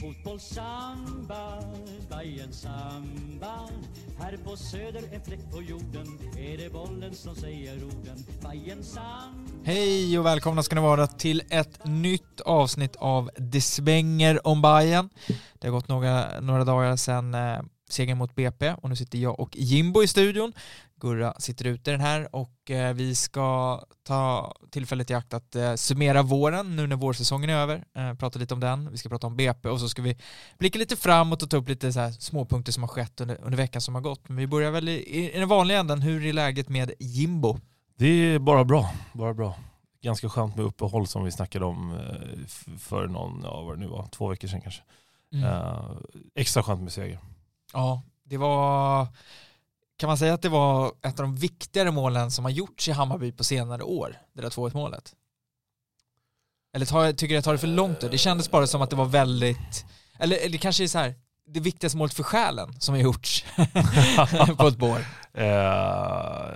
Fotbollssamba, Bajen samba Här på söder, en fläck på jorden Är det bollen som säger orden Bajen samba Hej och välkomna ska ni vara till ett nytt avsnitt av Det svänger om Bayern. Det har gått några, några dagar sedan eh, segern mot BP och nu sitter jag och Jimbo i studion. Gurra sitter ute den här och eh, vi ska ta tillfället i akt att eh, summera våren nu när vårsäsongen är över. Eh, prata lite om den, vi ska prata om BP och så ska vi blicka lite framåt och ta upp lite så här småpunkter som har skett under, under veckan som har gått. Men vi börjar väl i, i den vanliga änden, hur är läget med Jimbo? Det är bara bra, bara bra. Ganska skönt med uppehåll som vi snackade om för någon, ja vad det nu var, två veckor sedan kanske. Mm. Eh, extra skönt med seger. Ja, det var, kan man säga att det var ett av de viktigare målen som har gjorts i Hammarby på senare år, det där 2-1 målet? Eller tar, tycker jag tar det för långt då? Det kändes bara som att det var väldigt, eller, det kanske är så här, det viktigaste målet för själen som har gjorts på ett år. Eh,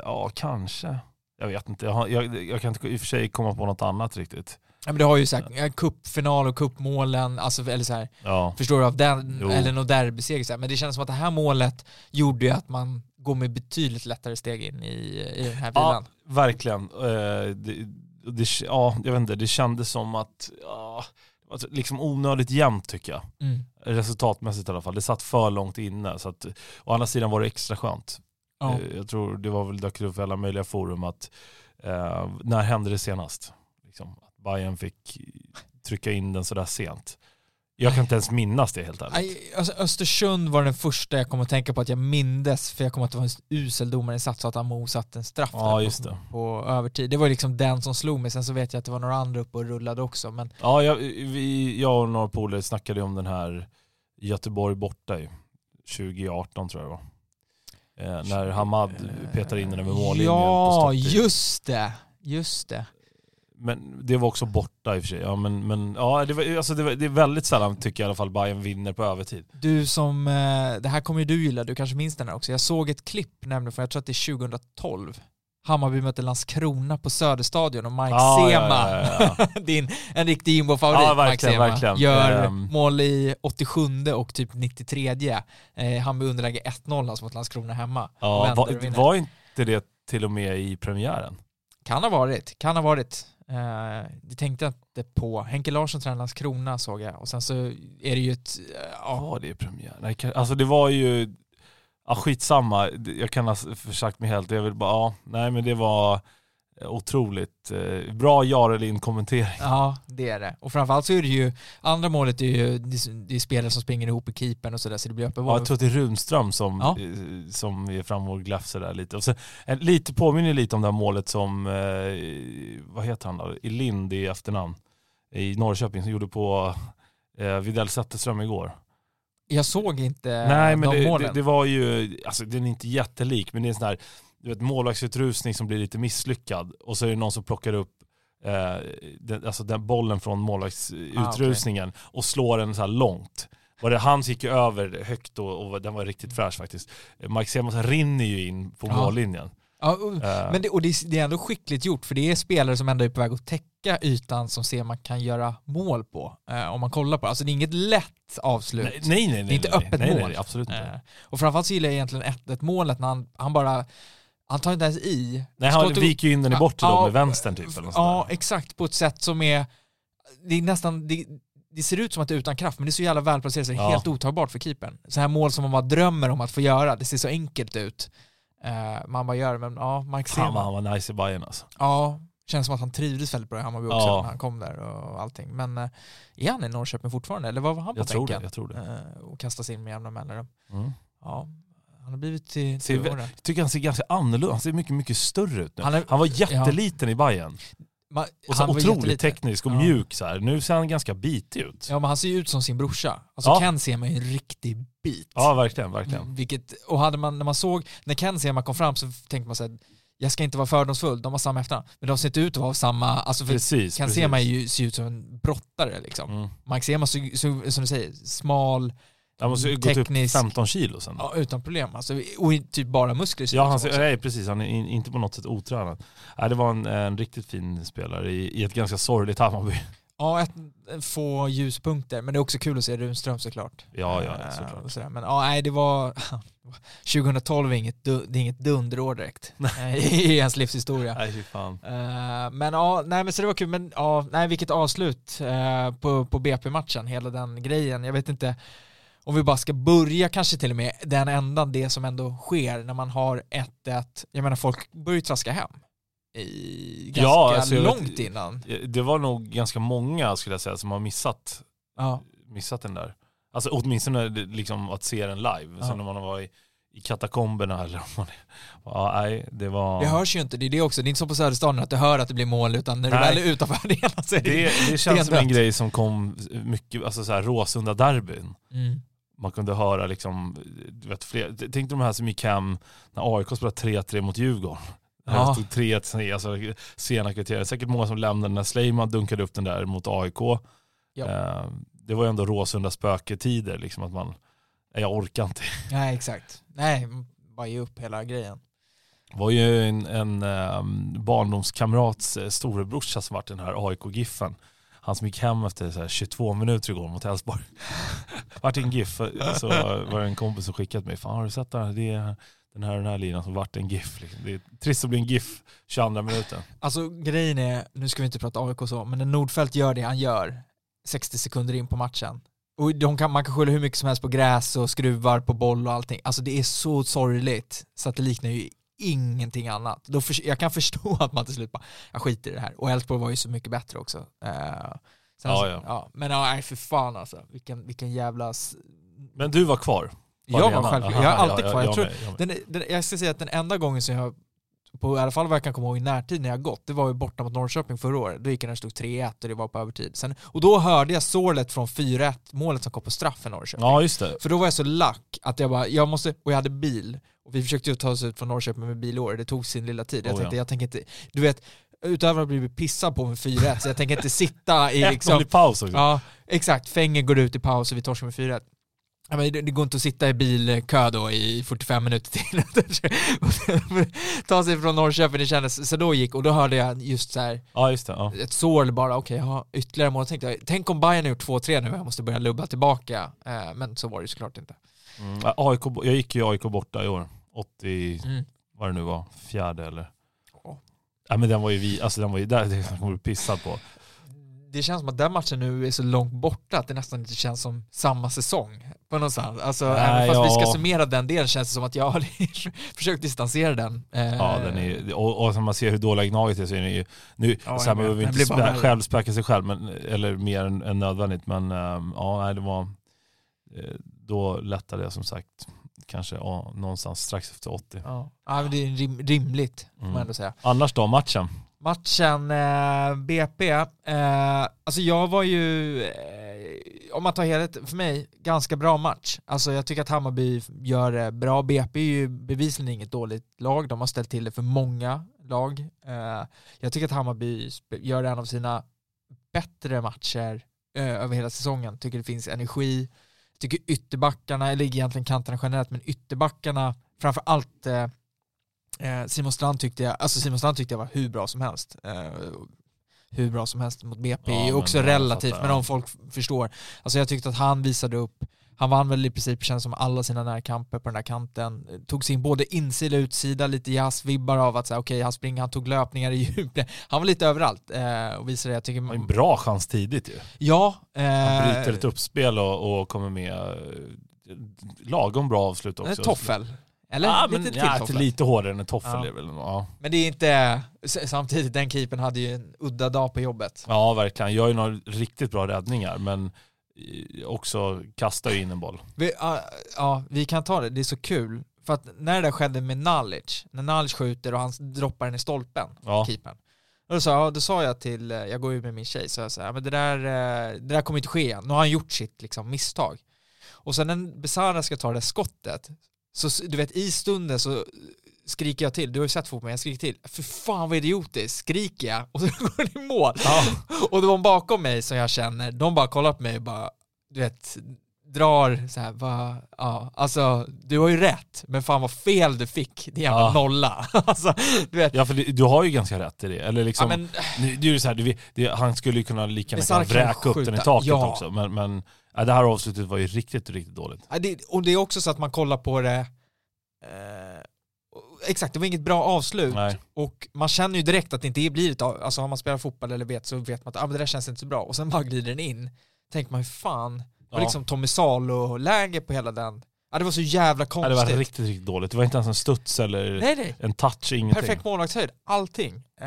ja, kanske. Jag vet inte, jag, har, jag, jag kan inte i och för sig komma på något annat riktigt. Ja, men det har ju så här, cupfinal och cupmålen, alltså, eller så här, Ja, förstår du, av den, Jo. eller någon derbyseger, men det känns som att det här målet gjorde ju att man går med betydligt lättare steg in i, i den här vilan. ja verkligen. Eh, det, det, ja, jag vet inte, det kändes som att, ja, alltså, liksom onödigt jämnt tycker jag. Mm. Resultatmässigt i alla fall. Det satt för långt inne. Så att, å andra sidan var det extra skönt. Ja. Eh, Jag tror det var väl dök upp i alla möjliga forum att eh, när hände det senast? Liksom, att Bayern fick trycka in den sådär sent. Jag kan inte ens minnas det helt ärligt. Aj, alltså Östersund var den första jag kom att tänka på att jag mindes, för jag kommer att det var en usel domarinsats så att Amo satte en straff Ja, just på, det. på övertid. Det var liksom den som slog mig, sen så vet jag att det var några andra uppe och rullade också. Men Ja, jag, vi, jag och några polare snackade ju om den här Göteborg borta i 2018 tror jag det var. Eh, när Hamad petar in den över mållinjen på Ja, just det. Just det. Men det var också borta i och för sig. Ja, men, men ja, det, var, alltså det, var, det är väldigt sällan tycker jag i alla fall Bayern vinner på övertid. Du som, eh, det här kommer ju du gilla, du kanske minns den här också. Jag såg ett klipp nämligen från, jag tror att det är 2012. Hammarby mötte Landskrona på Söderstadion och Mike Ja, ja, Sema, ja, ja, din, en riktig Jimbo-favorit, Ja, Mike Sema, verkligen. gör Ehm. mål i 87 och typ 93. Eh, Hammarby underläge 1-0 alltså mot Landskrona hemma. Ja, var, var inte det till och med i premiären? Kan ha varit, kan ha varit. Eh, det tänkte jag inte på. Henke Larsson tränar Landskrona såg jag och sen så är det ju ett, eh, ja, Var det är premiär, Nej, Alltså det var ju, ja, skitsamma, jag kan ha försagt mig helt. Jag vill bara, ja, nej men det var otroligt eh, bra Jarelin kommentering. Ja, det är det. Och framförallt så är det ju, andra målet är ju, det är- det spelare som springer ihop i keepern och sådär så det blir öppen Ja, jag tror att det är Runström som, Ja. eh, som är fram och gläfser där lite. Och sen, en, lite påminner lite om det här målet som, eh, vad heter han då, i Lind i efternamn, i Norrköping som gjorde på eh, Widell Zetterström igår. Jag såg inte Nej men de det, det, målen. det var ju, alltså den är inte jättelik men det är en sån här du vet, målvaktsutrustning som blir lite misslyckad och så är det någon som plockar upp eh, den, alltså den bollen från målvaktsutrustningen och slår den så här långt. Var det, han gick ju över högt och, och den var riktigt fräsch faktiskt. Mike Semas rinner ju in på Ja. mållinjen. ja, och, Eh, men det, och det, är- det är ändå skickligt gjort för det är spelare som ändå är på väg att täcka ytan som ser man kan göra mål på. Eh, om man kollar på det. Alltså det är inget lätt avslut. nej, nej, nej, nej. det är inte nej, öppet nej, mål. Nej, nej, absolut inte. Eh, och framförallt så gillar jag egentligen 1-1 målet när han, han bara, han tar inte ens i. Nej, han inte- viker ju in den i bortre Ja, då med vänstern typ. Eller Ja, exakt. På ett sätt som är, det är nästan, det, det ser ut som att det är utan kraft, men det är så jävla välplacerat så det Ja. helt otagbart för keepern. Så här mål som man bara drömmer om att få göra, det ser så enkelt ut. Uh, man bara gör det, men ja, vad Sema. han var nice i Bayern alltså. Ja, känns som att han trivdes väldigt bra i Hammarby också Ja. när han kom där och allting. Men uh, är han i Norrköping fortfarande, eller var var han på Jag tror det, bänken? jag tror det. Eh, och kastas in med jämna mellanrum. Mm. Ja, han har blivit till, Ser. Jag tycker han ser ganska annorlunda han ser mycket, mycket större ut nu. Han Han, är- var jätteliten i Bayern Man, Och så han otroligt jätteliten. teknisk och Ja. mjuk så här. Nu ser han ganska bitig ut. Ja, Ja men han ser ju ut som sin brorsa. Alltså Ja. Ken ser man ju en riktig bit. verkligen, verkligen. Vilket, och hade man, när man såg, när Ken ser man kom fram så tänkte man såhär, jag ska inte vara fördomsfull, de har samma efternamn. Men de ser inte ut att vara samma, alltså för Precis, Ken precis. Sema är ju, ser ut som en brottare liksom. Mm. Mike Sema, så, så, som du säger, smal, Han måste ju gått upp Teknisk. 15 kilo sen. Ja, utan problem. Alltså, och typ bara muskler. Ja, han, nej, precis. Han är in- inte på något sätt otränad. Nej, det var en, en riktigt fin spelare i, i ett ganska sorgligt Hammarby. Ja, ett, få ljuspunkter. Men det är också kul att se Runström såklart. Ja, ja, Eh, såklart. sådär. Men ja, nej, det var... 2012 är inget, det är inget dunderår direkt i ens livshistoria. Nej, fy fan. Eh, men ja, nej men så det var kul, men ja, nej vilket avslut eh, på, på BP-matchen, hela den grejen. Jag vet inte om vi bara ska börja kanske till och med den ändan, det som ändå sker när man har 1-1. Jag menar folk börjar ju traska hem i ganska Ja, alltså, jag vet- långt innan. Det var nog ganska många skulle jag säga som har missat, Ja, missat den där. Alltså åtminstone det- liksom att se den live. Ja. Sen när man var i, i katakomberna eller om man Ja, nej, det var... det hörs ju inte, det är det också. Det är inte som på Söderstaden att du hör att det blir mål, utan när du Nej. väl är utanför arenan så är det... Det, det känns som en grej som kom mycket, alltså så här Råsunda-derbyn. Mm. Man kunde höra liksom, vet, fler, tänk de här som gick hem när AIK spelade 3-3 mot Djurgården. Ja. Stod 3-3, alltså sena kvarter. Säkert många som lämnade när Sleiman dunkade upp den där mot AIK. Ja. Eh, det var ju ändå Råsunda spöketider, liksom att man, jag orkar inte. Nej, exakt. Nej, bara ge upp hela grejen. Det var ju en, en um, barndomskamrats eh, storebrorsa som vart den här AIK-giffen. Han som gick hem efter så här 22 minuter igår mot Elfsborg. vart en GIF, så var det en kompis som skickat mig, fan har du sett det här? Det är den här och den här linan som vart en GIF. Liksom. Det är trist att bli en GIF 22 minuten. Alltså grejen är, nu ska vi inte prata AIK och så, men när Nordfeldt gör det han gör 60 sekunder in på matchen, och de kan, man kan skylla hur mycket som helst på gräs och skruvar på boll och allting, alltså det är så sorgligt så att det liknar ju ingenting annat. Då för, jag kan förstå att man till slut bara, jag skiter i det här. Och Elfsborg var ju så mycket bättre också. Uh, sen, Ja, så- ja. Men ja, nej för fan alltså, vilken, vilken jävla... Men du var kvar? på Jag var självklart, jag är alltid ja, kvar. ja, Jag tror, jag den, den, jag ska säga att den enda gången som jag, på i alla fall vad jag kan komma ihåg i närtid när jag gått, det var ju borta mot Norrköping förra året. Då gick jag när det stod 3-1 och det var på övertid. Sen, och då hörde jag sålet från 4-1 målet som kom på straff för Norrköping. Ja, just det. För då var jag så lack att jag bara, jag måste, och jag hade bil. Och vi försökte ju ta oss ut från Norrköping med bil i år, det tog sin lilla tid. Jag Oh, tänkte, ja. jag tänker inte, du vet, utöver att bli pissad på med 4-1, så jag tänker inte sitta i 1-0 liksom, i paus också. Ja, exakt. Fenger går ut i paus och vi torskar med 4 Ja, men det, det går inte att sitta i bilkö då i 45 minuter till. Ta sig från Norrköping, det kändes, så då gick, och då hörde jag just så här Ja, just det. Ja. ett sår bara, okej, jag har ytterligare mål. Tänkte jag, tänk om Bayern har gjort 2-3 nu jag måste börja lubba tillbaka. Eh, men så var det ju såklart inte. Mm. AIK, jag gick ju AIK borta i år. 80, Mm. vad det nu var, fjärde eller? Ja. Ja men den var ju vi, alltså den var ju där, kommer du pissad på. Det känns som att den matchen nu är så långt borta att det nästan inte känns som samma säsong. På någonstans. Alltså, Nej, även fast vi ska summera den delen känns det som att jag har försökt distansera den. Eh, Ja, den är, och, och när man ser hur dåliga Gnaget är så är den ju, nu, Ja, så här, man behöver inte spä, själv späka sig själv, men, eller mer än, än nödvändigt, men ehm, ja, det var, eh, då lättade jag som sagt, kanske ja, någonstans strax efter 80. Ja, ja men det är rim, rimligt, får man Mm. ändå säga. Annars då, matchen? Matchen, eh, BP, eh, alltså jag var ju, eh, om man tar helhet, för mig, ganska bra match. Alltså jag tycker att Hammarby gör det bra. BP är ju bevisligen inget dåligt lag, de har ställt till det för många lag. Eh, jag tycker att Hammarby gör en av sina bättre matcher eh, över hela säsongen. Tycker det finns energi. Tycker ytterbackarna, eller egentligen kanterna generellt, men ytterbackarna, framför allt eh, Eh, Simon Strand tyckte jag, alltså Simon Strand tyckte jag var hur bra som helst. Eh, hur bra som helst mot BP Ja, men också jag relativt, men om folk förstår. Alltså jag tyckte att han visade upp, han vann väl i princip känns som alla sina närkamper på den här kanten. Tog sig in både insida och utsida, lite jazzvibbar av att säga okej, han springer, han tog löpningar i djup. Han var lite överallt eh, och visade, jag tycker... Det var en bra chans tidigt ju. Ja. Han Eh, bryter ett uppspel och, och kommer med eh, lagom bra avslut också. Toffel. Eller? Ja, lite men, till ja, toffel. lite hårdare än en toffel Ja. är väl, ja. Men det är inte, samtidigt den keepern hade ju en udda dag på jobbet. ja, verkligen. Gör ju några riktigt bra räddningar, men också kastar ju in en boll. Vi, ja, ja, vi kan ta det, det är så kul. För att när det där skedde med Nalic, när Nalic skjuter och han droppar den i stolpen, Ja. keepern. Och då sa, ja, då sa jag till, eh, jag går ju med min tjej, så jag sa, men det där, eh, det där kommer inte ske igen. Nu har han gjort sitt liksom, misstag. Och sen när Besara ska ta det där skottet, så du vet i stunden så skriker jag till, du har ju sett fotboll, jag skriker till, för fan vad idiotiskt, skriker jag och så går det i mål. Ja. Och de bakom mig som jag känner, de bara kollar på mig och bara, du vet, drar så här, va, ja, alltså du har ju rätt, men fan vad fel du fick, din jävla Ja. nolla. alltså, du vet, Ja för du har ju ganska rätt i det. Eller liksom, ja, men, Det är ju så här, du det, han skulle ju kunna lika gärna vräka upp den i taket Ja. också. Men, men ja, det här avslutet var ju riktigt, riktigt dåligt. ja, det, och det är också så att man kollar på det, eh, exakt, det var inget bra avslut. Nej. Och man känner ju direkt att det inte blir ett av, alltså har man spelat fotboll eller vet så vet man att ah, men det där känns inte så bra. Och sen bara glider den in. Tänker man hur fan, och Ja. liksom Tommy Salo-läge på hela den. Ja det var så jävla Ja, konstigt. det var riktigt, riktigt dåligt. Det var inte ens en studs eller Nej nej, en touch, ingenting. perfekt målvaktshöjd, allting. Eh,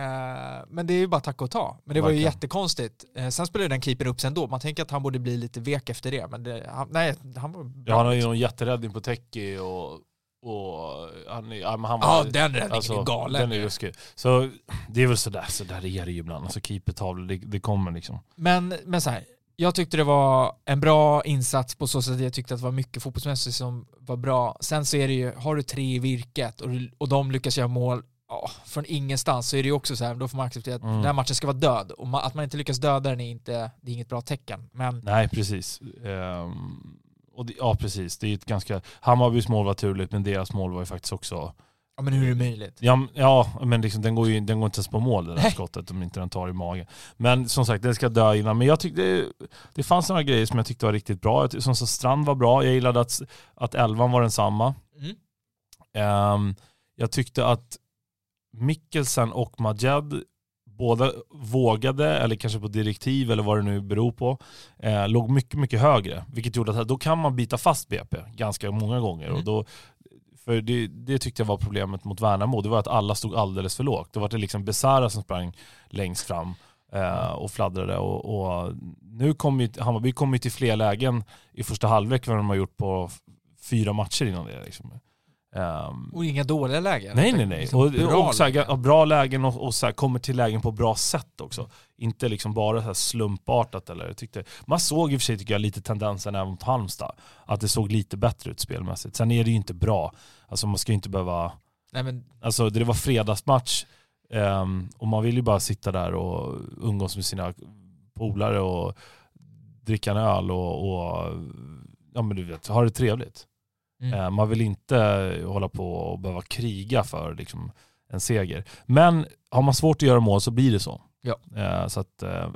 men det är ju bara tack och ta. Men det var ju Verkligen. jättekonstigt. Eh, sen spelade den keepern upp sen då, man tänker att han borde bli lite vek efter det. Men det, han, nej, han var bra. Ja, han har ju liksom. någon jätteräddning på Teki och, och han, ja, men han var, Ja den räddningen alltså, är galen. Den är ruskig. Så det är väl sådär, så där är det ju ibland. Alltså keepertavlor, det, det kommer liksom. Men, men så här, jag tyckte det var en bra insats på så sätt att jag tyckte att det var mycket fotbollsmässigt som var bra. Sen så är det ju, har du tre i virket och, och de lyckas göra mål ja, från ingenstans så är det ju också så här, då får man acceptera att Mm. den här matchen ska vara död. Och ma- att man inte lyckas döda den är, inte, det är inget bra tecken. Men Nej, precis. Ehm, och det, ja, precis. Det är ett ganska... Hammarbys mål var turligt, men deras mål var ju faktiskt också... Ja men hur är det möjligt? Ja, ja men liksom, den, går ju, den går inte ens på mål det där Nej. skottet om inte den tar i magen. Men som sagt, den ska dö innan. Men jag tyckte det, det fanns några grejer som jag tyckte var riktigt bra. Som så Strand var bra. Jag gillade att, att elvan var densamma. Mm. Ehm, jag tyckte att Mikkelsen och Majed båda vågade, eller kanske på direktiv eller vad det nu beror på, eh, låg mycket, mycket högre. Vilket gjorde att då kan man bita fast BP ganska många gånger. Mm. Och då, för det, det tyckte jag var problemet mot Värnamo, det var att alla stod alldeles för lågt. Det var det liksom Besara som sprang längst fram eh, och fladdrade. Och, och nu kommer Hammarby kommer till fler lägen i första halvlek än de har gjort på fyra matcher innan det. Liksom. Ehm, Och inga dåliga lägen. Nej nej nej. liksom Och, bra och så här, lägen. bra lägen och, och så här, kommer till lägen på bra sätt också. Inte liksom bara så här slumpartat eller jag tyckte, man såg i och för sig tycker jag lite tendensen även mot Halmstad. Att det såg lite bättre ut spelmässigt. Sen är det ju inte bra. Alltså man ska ju inte behöva, Nej men alltså det var fredagsmatch ehm, och man vill ju bara sitta där och umgås med sina polare och dricka en öl och, och ja men du vet, ha det trevligt. Mm. Eh, Man vill inte hålla på och behöva kriga för liksom, en seger. Men har man svårt att göra mål så blir det så. Ja. Eh, Så att, eh,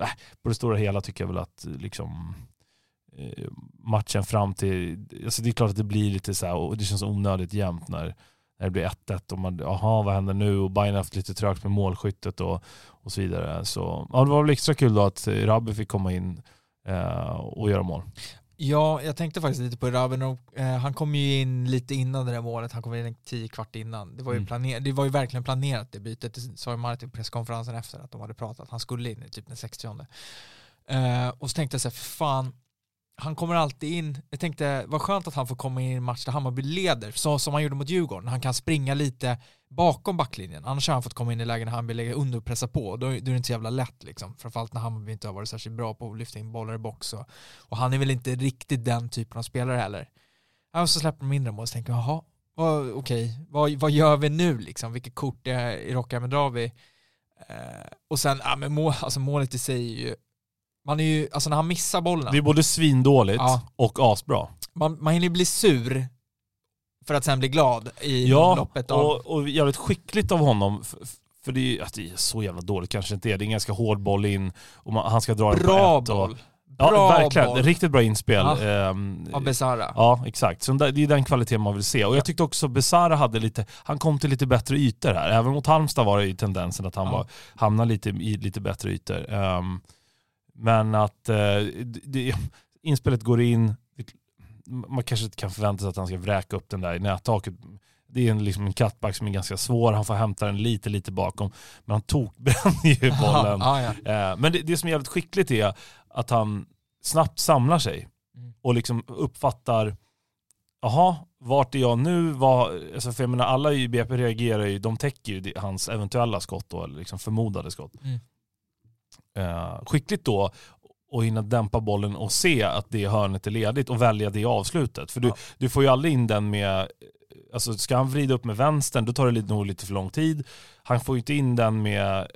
på det stora hela tycker jag väl att liksom, matchen fram till, alltså det är klart att det blir lite så här, och det känns onödigt jämnt när, när det blir 1-1 och man, jaha vad händer nu? Och Bayern har haft lite trögt med målskyttet och, och så vidare. Så ja, det var väl extra kul då att Rabbi fick komma in eh, och göra mål. Ja, jag tänkte faktiskt lite på Ravenov. Eh, han kom ju in lite innan det där målet, han kom in tio kvart innan. Det var ju, Mm. planer- det var ju verkligen planerat det bytet, det sa ju Martin på presskonferensen efter att de hade pratat. Han skulle in i typ den 60 eh, Och så tänkte jag så här, för fan, han kommer alltid in. Jag tänkte, vad skönt att han får komma in i en match där Hammarby leder, så som han gjorde mot Djurgården. Han kan springa lite bakom backlinjen. Annars har han fått komma in i lägen där han vill lägga under och pressa på. Då, då är det inte så jävla lätt liksom. Framförallt när Hammarby inte har varit särskilt bra på att lyfta in bollar i box. Och, och han är väl inte riktigt den typen av spelare heller. Och så släpper de mindre mål och så tänker jag, jaha, okej, okej, vad, vad gör vi nu liksom? Vilket kort är, i rockärmen drar vi? Eh, och sen, ja men mål, alltså målet i sig är ju, man är ju, alltså när han missar bollen, Det är både svindåligt Ja. och asbra. man, man hinner ju bli sur för att sen bli glad i Ja, loppet av... och, och jävligt skickligt av honom. f- f- För det är, ju- att det är så jävla dåligt kanske inte är. Det är en ganska hård boll in och man, han ska dra den på bra ett. Och, boll. ja, bra verkligen. boll Riktigt bra inspel. Ja. Ehm, av Besara. Ja, exakt. Så det är den kvaliteten man vill se. Och jag tyckte också Besara hade lite, han kom till lite bättre ytor här. Även mot Halmstad var det ju tendensen att han Ja. var, hamnade lite i lite bättre ytor. Ehm, men att eh, det, inspelet går in, man kanske inte kan förvänta sig att han ska vräka upp den där i nättaket. Det är en, liksom en cutback som är ganska svår, han får hämta den lite, lite bakom. Men han tokbränner ju bollen. Ja, ja. Eh, Men det, det som är jävligt skickligt är att han snabbt samlar sig Mm. och liksom uppfattar, jaha, vart är jag nu? Vad, alltså för jag menar, alla i BP reagerar ju, de täcker ju hans eventuella skott då, eller liksom förmodade skott. Mm. Eh, skickligt då att hinna dämpa bollen och se att det hörnet är ledigt och välja det avslutet. För du, Ja. du får ju aldrig in den med, alltså ska han vrida upp med vänstern då tar det nog lite för lång tid. Han får ju inte in den med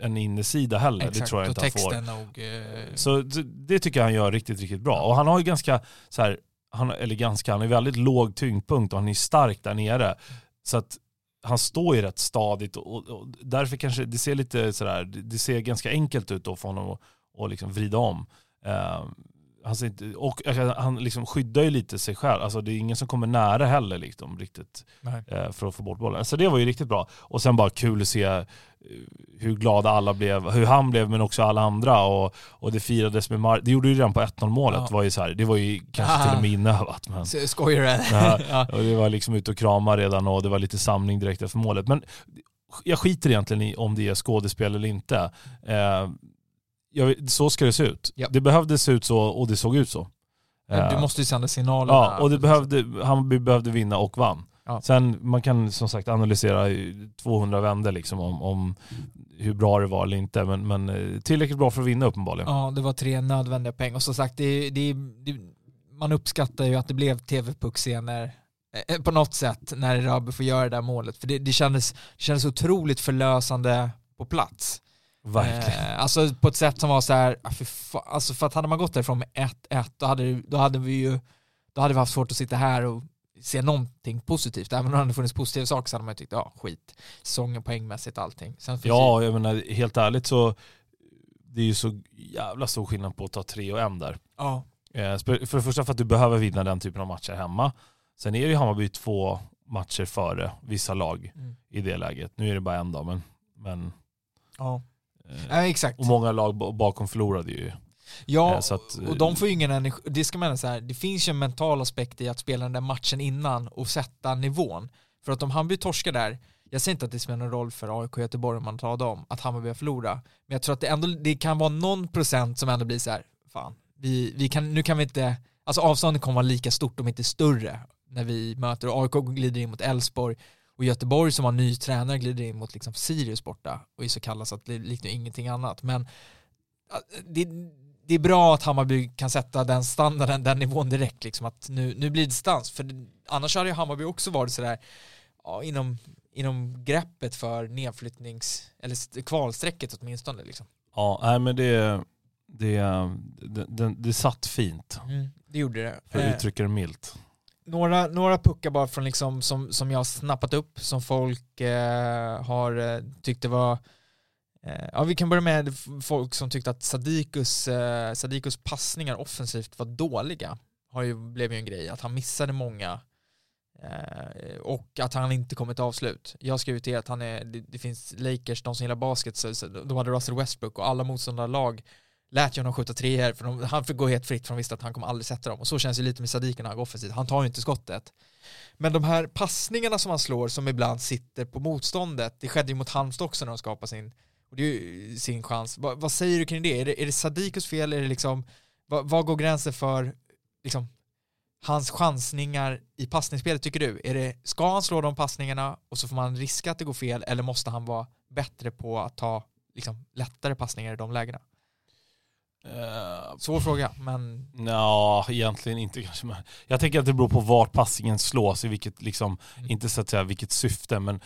en innersida heller, det tror jag och inte han får. nog... Eh, Så det, det tycker jag han gör riktigt, riktigt bra. Och han har ju ganska så här, han, eller ganska, han är väldigt låg tyngdpunkt och han är stark där nere. Så att han står ju rätt stadigt och, och, därför kanske det ser lite sådär, det ser ganska enkelt ut då för honom att liksom vrida om. Ehm, inte, och han liksom skyddar ju lite sig själv, alltså det är ingen som kommer nära heller liksom, riktigt uh, för att få bort bollen. Så det var ju riktigt bra. Och sen bara kul att se hur glada alla blev, hur han blev men också alla andra och, och det firades med Mar det gjorde ju redan på 1-0 målet, ja. var ju så här, det var ju kanske till och med inövat. Men, Skojar du? ja, och det var liksom ute och krama redan och det var lite samling direkt efter målet. Men jag skiter egentligen i om det är skådespel eller inte. Eh, jag, så ska det se ut. Ja. Det behövde se ut så och det såg ut så. Men du eh, måste ju sända signaler. Ja, och det behövde, Hammarby behövde vinna och vann. Ja. Sen man kan som sagt analysera 200 vänder liksom om, om hur bra det var eller inte, men, men eh, tillräckligt bra för att vinna uppenbarligen. Ja, det var tre nödvändiga poäng och som sagt, det, det, det, man uppskattar ju att det blev tv-puckscener eh, på något sätt när Rabbe får göra det där målet, för det, det, kändes, det kändes otroligt förlösande på plats. Verkligen. Eh, alltså på ett sätt som var så här, ah, för, alltså för att hade man gått därifrån med 1-1 då hade, då hade vi ju då hade vi haft svårt att sitta här och se någonting positivt. Även om det hade funnits positiva saker så hade man ju tyckt, ja skit, säsongen poängmässigt allting. ja, ju... jag menar helt ärligt så det är ju så jävla stor skillnad på att ta tre och en där. Ja. Eh, för det första för att du behöver vinna den typen av matcher hemma. Sen är ju Hammarby två matcher före vissa lag mm. i det läget. Nu är det bara en dag men, men ja. Eh, ja, exakt. Och många lag bakom förlorade ju. Ja, eh, att, och de får ju ingen energi. Det ska man säga, det finns ju en mental aspekt i att spela den där matchen innan och sätta nivån. För att om Hammarby torskar där, jag säger inte att det spelar någon roll för AIK Göteborg om man tar dem, att Hammarby har förlorat. Men jag tror att det ändå det kan vara någon procent som ändå blir så här, fan, vi, vi kan, nu kan vi inte, alltså avståndet kommer vara lika stort om inte större när vi möter, och AIK glider in mot Elfsborg och Göteborg som har ny tränare glider in mot liksom Sirius borta och är så kallas att det liknar ingenting annat. Men det, det är bra att Hammarby kan sätta den standarden, den nivån direkt, liksom att nu, nu blir det distans. För annars hade ju Hammarby också varit sådär, ja, inom, inom greppet för nedflyttnings, eller kvalstrecket åtminstone. Liksom. Ja, nej men det, det, det, det, det satt fint. Mm, det gjorde det. För att uttrycka det milt. Några, några puckar bara från liksom, som, som jag har snappat upp, som folk eh, har eh, tyckt det var Eh, ja, vi kan börja med folk som tyckte att Sadikus, eh, Sadikus passningar offensivt var dåliga. Har ju, blev ju en grej, att han missade många eh, och att han inte kom ett avslut. Jag skrev till er att han är, det, det, finns Lakers, de som gillar basket, så, så, de hade Russell Westbrook och alla motståndarlag lät jag honom skjuta treor för de, han fick gå helt fritt för de visste att han kommer aldrig sätta dem. Och så känns det lite med Sadiq när han går offensivt. Han tar ju inte skottet. Men de här passningarna som han slår som ibland sitter på motståndet, det skedde ju mot Halmstad också när de skapade sin och det är ju sin chans. Va, vad säger du kring det? Är det, är det Sadikus fel? Är det liksom, vad går gränsen för liksom, hans chansningar i passningsspelet tycker du? Är det, ska han slå de passningarna och så får man riska att det går fel eller måste han vara bättre på att ta liksom, lättare passningar i de lägena? Uh, Svår fråga, men... Ja, egentligen inte kanske. Jag tänker att det beror på vart passningen slås, i vilket, liksom, mm. inte så att säga vilket syfte, men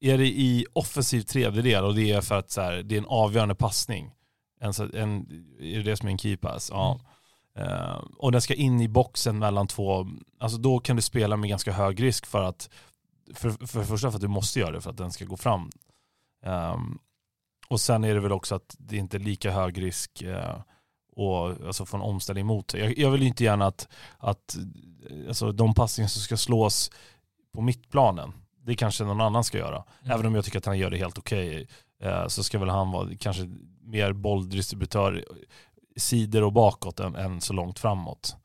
är det i offensiv tredjedel och det är för att så här, det är en avgörande passning, en, en, är det det som är en keypass? Ja. Mm. Uh, och den ska in i boxen mellan två, alltså då kan du spela med ganska hög risk för att, för, för det första för att du måste göra det för att den ska gå fram. Um, och sen är det väl också att det inte är lika hög risk uh, och alltså få en omställning mot jag, jag vill inte gärna att, att alltså, de passningar som ska slås på mittplanen, det kanske någon annan ska göra. Mm. Även om jag tycker att han gör det helt okej eh, så ska väl han vara kanske mer bolldistributör sidor och bakåt än, än så långt framåt.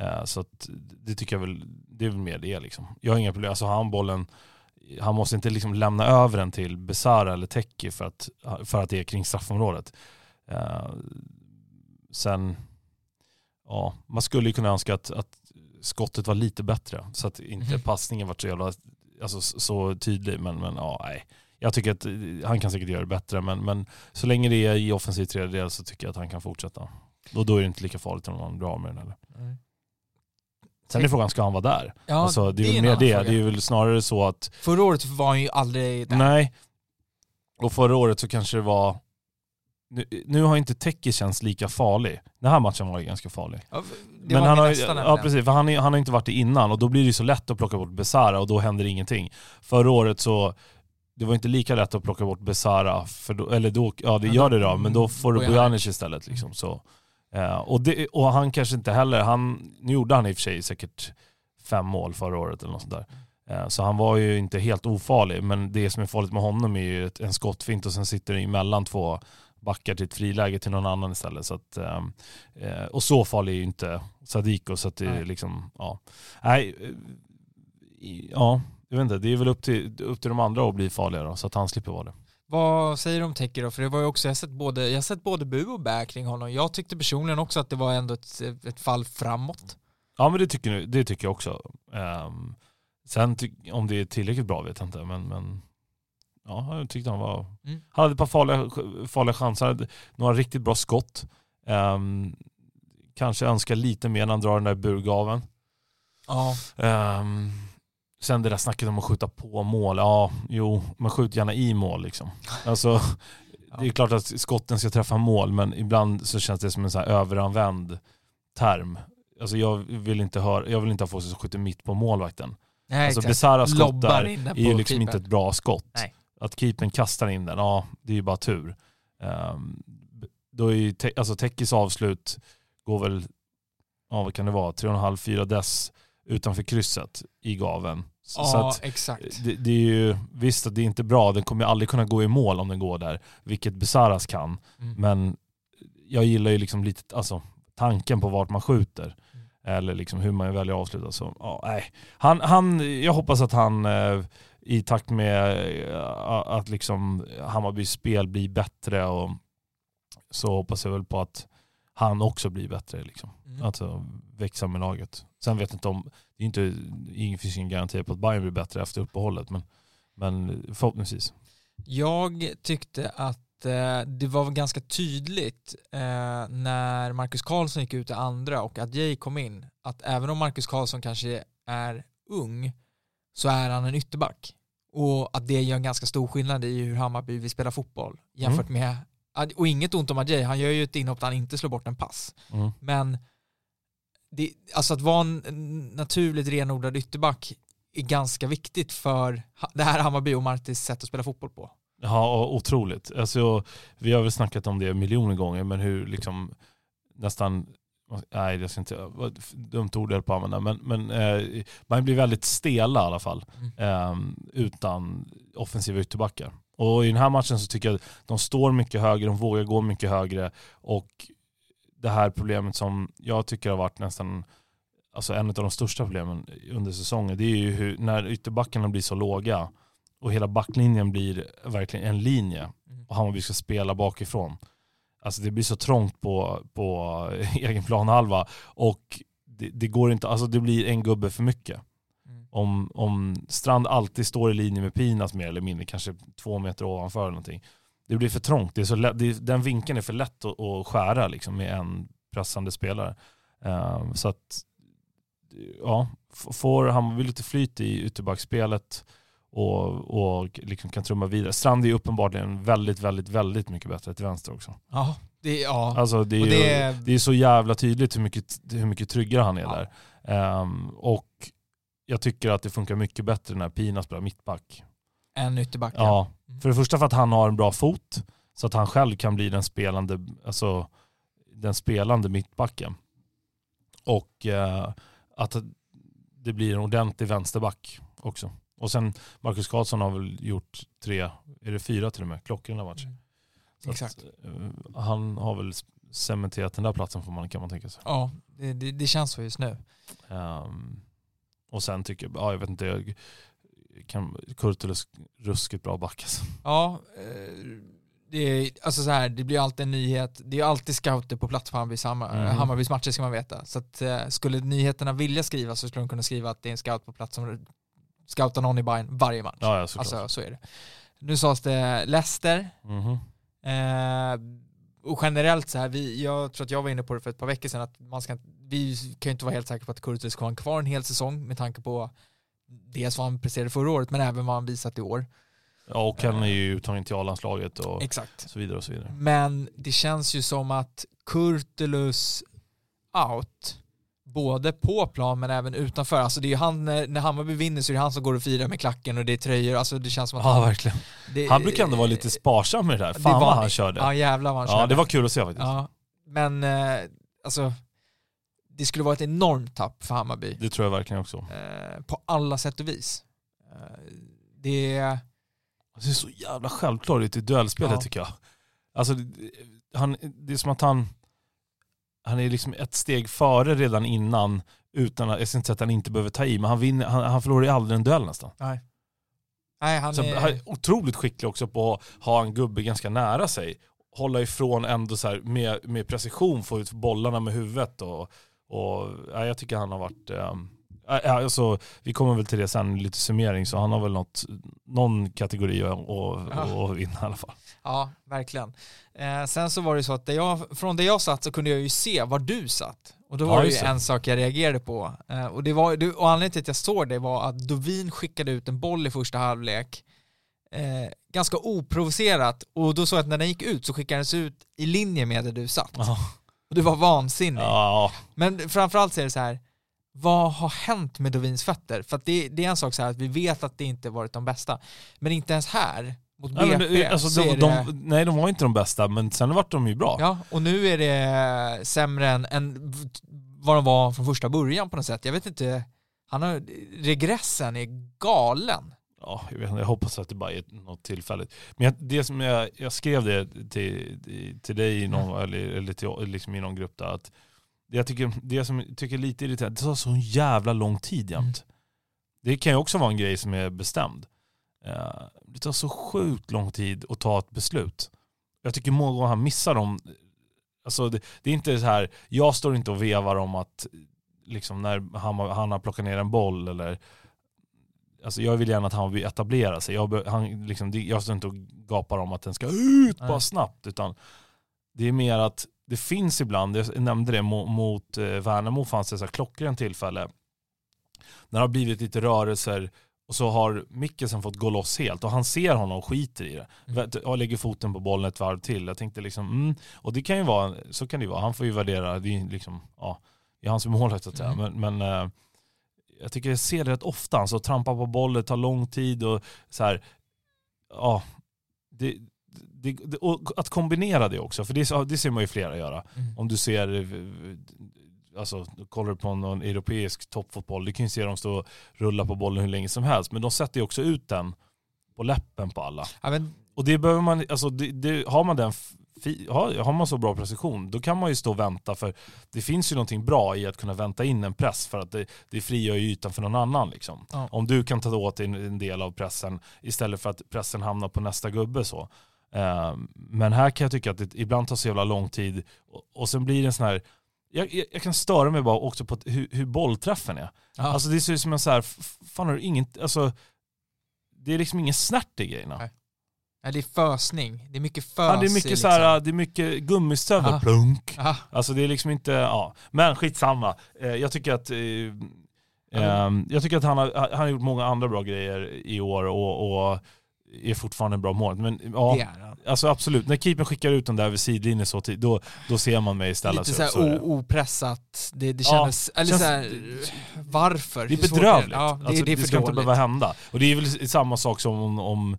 Eh, så att det tycker jag väl, det är väl mer det liksom. Jag har inga problem, alltså har han bollen, han måste inte liksom lämna över den till Besara eller Teki för att, för att det är kring straffområdet. Eh, sen, ja, man skulle ju kunna önska att, att skottet var lite bättre så att inte mm. passningen var så jävla alltså, så tydlig. Men, men ja, nej. Jag tycker att eh, han kan säkert göra det bättre, men, men så länge det är i offensiv tredjedel så tycker jag att han kan fortsätta. Och då är det inte lika farligt om man blir av med den heller. Mm. Sen är frågan, ska han vara där? Ja, alltså, det är, det är väl mer det. Fråga. Det är väl snarare så att... Förra året var han ju aldrig där. Nej. Och förra året så kanske det var nu, nu har inte Teki känts lika farlig. Den här matchen var ju ganska farlig. Ja, var han har, nästa ja, precis, för han, han har inte varit det innan och då blir det ju så lätt att plocka bort Besara och då händer ingenting. Förra året så, det var inte lika lätt att plocka bort Besara, för då, eller då, ja det gör det då, men då får du Bojanic. Bojanic istället liksom. Så. Eh, och, det, och han kanske inte heller, han, nu gjorde han i och för sig säkert fem mål förra året eller något sånt där. Eh, så han var ju inte helt ofarlig, men det som är farligt med honom är ju ett, en skottfint och sen sitter det emellan två backar till ett friläge till någon annan istället. Så att, ehm, eh, och så farlig är ju inte Sadiko så att det är liksom, ja. Nej, eh, ja, jag vet inte, det är väl upp till, upp till de andra att bli farliga då, så att han slipper vara det. Vad säger du om Teki då? För det var ju också, jag har sett både, jag sett både bu och bä kring honom. Jag tyckte personligen också att det var ändå ett, ett fall framåt. Ja men det tycker, det tycker jag också. Ehm, sen ty, om det är tillräckligt bra vet jag inte, men, men ja, jag tyckte han var... Mm. Han hade ett par farliga, farliga chanser, några riktigt bra skott. Ehm, kanske önskar lite mer när han drar den där burgaven. Ja, Um, sen det där snacket om att skjuta på mål. Ja, jo, man skjuter gärna i mål liksom. Alltså, det är klart att skotten ska träffa mål, men ibland så känns det som en så här överanvänd term. Alltså jag vill inte, höra, jag vill inte ha folk som skjuter mitt på målvakten. nej Alltså exakt. bisarra skott Lobbar där in den är ju liksom inte keepern. ett bra skott. Nej. Att keepern kastar in den, ja det är ju bara tur. Um, då är ju te- alltså Tekis avslut går väl, ja vad kan det vara, 3,5-4 dess utanför krysset i gaven. Så, så Ja, att exakt. det, det är ju, visst att det är inte bra, den kommer ju aldrig kunna gå i mål om den går där, vilket Besaras kan. Mm. Men jag gillar ju liksom lite, alltså tanken på vart man skjuter. Mm. Eller liksom hur man väljer att avsluta. Så, ja, nej. Han, han, jag hoppas att han eh, i takt med eh, att liksom Hammarbys spel blir bättre och så hoppas jag väl på att han också blir bättre. Liksom. Mm. Alltså växa med laget. Sen vet jag inte om, det är inte, det finns ingen garanti på att Bayern blir bättre efter uppehållet men, men förhoppningsvis. Jag tyckte att eh, det var ganska tydligt eh, när Marcus Karlsson gick ut i andra och Adjei kom in att även om Marcus Karlsson kanske är ung så är han en ytterback och att det gör en ganska stor skillnad i hur Hammarby vill spela fotboll jämfört med och inget ont om Adjei, han gör ju ett inhopp där han inte slår bort en pass Mm. men det, alltså att vara en naturligt renodlad ytterback är ganska viktigt för det här Hammarby och Martis sätt att spela fotboll på. Ja, otroligt. Alltså, vi har väl snackat om det miljoner gånger, men hur liksom nästan, nej det ska inte, dumt ord jag höll på att använda, men, men eh, man blir väldigt stela i alla fall eh, utan offensiva ytterbackar. Och i den här matchen så tycker jag att de står mycket högre, de vågar gå mycket högre och det här problemet som jag tycker har varit nästan alltså en av de största problemen under säsongen, det är ju hur, när ytterbackarna blir så låga och hela backlinjen blir verkligen en linje Mm. och Hammarby ska spela bakifrån. Alltså det blir så trångt på, på egen planhalva och det, det går inte, alltså det blir en gubbe för mycket. Mm. Om, om Strand alltid står i linje med Pinas mer eller mindre, kanske två meter ovanför eller någonting. Det blir för trångt, det är så lätt, det, den vinkeln är för lätt att, att skära liksom, med en pressande spelare. Ehm, så att, ja, får Hammarby lite flyt i ytterbackspelet och, och liksom kan trumma vidare. Strand är uppenbarligen väldigt, väldigt, väldigt mycket bättre till vänster också. Ja, det, ja. Alltså det är, Och ju, det- det är så jävla tydligt hur mycket, hur mycket tryggare han är Ja. där. Ehm, och jag tycker att det funkar mycket bättre när Pina spelar mittback. en ytterback. Ja. Mm. För det första för att han har en bra fot, så att han själv kan bli den spelande, alltså, den spelande mittbacken. Och eh, att det blir en ordentlig vänsterback också. Och sen Marcus Karlsson har väl gjort tre, är det fyra till och med, klockrena matcher. Mm. Så att, Exakt. eh, han har väl cementerat den där platsen får man, kan man tänka sig. Ja, det, det, det känns så just nu. Ehm, och sen tycker jag, ja jag vet inte, jag kan, Kurtulus ruskigt bra back alltså. Ja, eh, det, är, alltså så här, det blir alltid en nyhet. Det är alltid scouter på plats på Hammarbys, Hammar, Mhm. Hammarbys matcher ska man veta. Så att, eh, skulle nyheterna vilja skriva så skulle de kunna skriva att det är en scout på plats som scoutar någon i Bayern varje match. Ja, ja såklart. alltså så är det. Nu sades det Leicester. Mhm. Eh, och generellt så här, vi, jag tror att jag var inne på det för ett par veckor sedan, att man ska, vi kan ju inte vara helt säkra på att Kurtus ska vara kvar en hel säsong med tanke på dels vad han presterade förra året men även vad han visat i år. Ja, och han är ju uttagen till A-landslaget och Exakt. så vidare och så vidare. Men det känns ju som att Kurtulus out, både på plan men även utanför. Alltså det är ju han, när när Hammarby vinner så är det han som går och firar med klacken och det är tröjor. Alltså det känns som att Ja, han... verkligen. Det, Han brukar ändå vara lite sparsam med det där. det Fan var- vad han körde. Ja jävlar vad han Ja, körde. det var kul att se faktiskt. Ja, men eh, alltså det skulle vara ett enormt tapp för Hammarby Det tror jag verkligen också. eh, på alla sätt och vis. Eh, det är... Det är så jävla självklart i ett duellspel Ja. tycker jag. Alltså, det- han, det är som att han, han är liksom ett steg före redan innan utan att, jag ska inte säga att han inte behöver ta i, men han, vinner, han, han förlorar ju aldrig en duell nästan. Nej. Nej, han Så är... han är otroligt skicklig också på att ha en gubbe ganska nära sig. Hålla ifrån ändå så här med, med precision, få ut bollarna med huvudet och, och ja, jag tycker han har varit um, alltså, vi kommer väl till det sen, lite summering, så han har väl något, någon kategori att, att, Ja. vinna i alla fall. Ja, verkligen. Eh, sen så var det så att där jag, från där jag satt så kunde jag ju se var du satt. Och då Ja, var det ju det. en sak jag reagerade på. Eh, och, det var, det- och anledningen till att jag såg det var att Dovin skickade ut en boll i första halvlek eh, ganska oprovocerat och då såg jag att när den gick ut så skickades ut i linje med där du satt. Ja. Och det var vansinnigt. Ja, Men framförallt så är det så här, vad har hänt med Dovins fötter? För att det, det är en sak så här att vi vet att det inte varit de bästa. Men inte ens här, mot nej, BP, men, alltså, så de, de, det... nej, de var inte de bästa, men sen vart de ju bra. Ja, och nu är det sämre än, än vad de var från första början på något sätt. Jag vet inte, han har, regressen är galen. Ja, jag, vet, jag hoppas att det bara är något tillfälligt. Men jag, det som jag, jag skrev det till, till dig i någon, eller, eller till, liksom i någon grupp där, att jag tycker, det som jag tycker är lite irriterande, det tar så jävla lång tid jämt. Det kan ju också vara en grej som är bestämd. Eh, Det tar så sjukt lång tid att ta ett beslut. Jag tycker många gånger han missar dem. Alltså det, det är inte så här, jag står inte och vevar om att liksom när han, han har plockat ner en boll eller Alltså jag vill gärna att han vill etablera sig. Jag, han, liksom, jag står inte och gapar om att den ska ut bara Nej. snabbt. Utan det är mer att det finns ibland, jag nämnde det mot, mot eh, Värnamo fanns det så här klockrent tillfälle. När det har blivit lite rörelser och så har Mickelsen fått gå loss helt och han ser honom och skiter i det. Mm. Och lägger foten på bollen ett varv till. Jag tänkte liksom, mm, och det kan ju vara, så kan det ju vara. Han får ju värdera, det är liksom, ja, det är hans målet så att säga. Mm. Men, men eh, jag tycker jag ser det rätt ofta. Han så trampar på bollen, tar lång tid och så här, ja, det, det, det, och att kombinera det också, för det, det ser man ju flera göra. Mm. Om du ser, eh, alltså kollar du på någon europeisk toppfotboll, du kan ju se dem stå och rulla på bollen hur länge som helst, men de sätter ju också ut den på läppen på alla. Ja, men, Och det behöver man, alltså det, har man den har, har man så bra precision, då kan man ju stå och vänta för det finns ju någonting bra i att kunna vänta in en press för att det, det frigör ju ytan för någon annan liksom. Ja. Om du kan ta åt dig en, en del av pressen istället för att pressen hamnar på nästa gubbe så. Eh, men här kan jag tycka att det ibland tar så jävla lång tid och, sen blir det en sån här jag, jag, jag kan störa mig bara också på hur, hur bollträffen är. ja. Alltså det ser ut som en så här, fan har du inget, alltså det är liksom ingen snärt i grejerna. Nej. Det är fösning. Det är mycket fös. Ja, det är mycket liksom. så här, det är mycket gummistövlar, Ja. plunk. Ja, Alltså det är liksom inte, ja. Men skitsamma. Eh, jag tycker att ehm, jag tycker att han har, han har gjort många andra bra grejer i år och, och är fortfarande en bra mål. Men ja, det är han. alltså absolut. När keepern skickar ut den där vid sidlinjen så tid, då, då ser man mig ställa Lite sig upp. det. o- opressat. Det, det Ja, känns, eller känns- så här, varför? Det är bedrövligt. Ja, det, alltså, det är för ska inte dåligt. behöva hända. Och det är väl samma sak som om, om,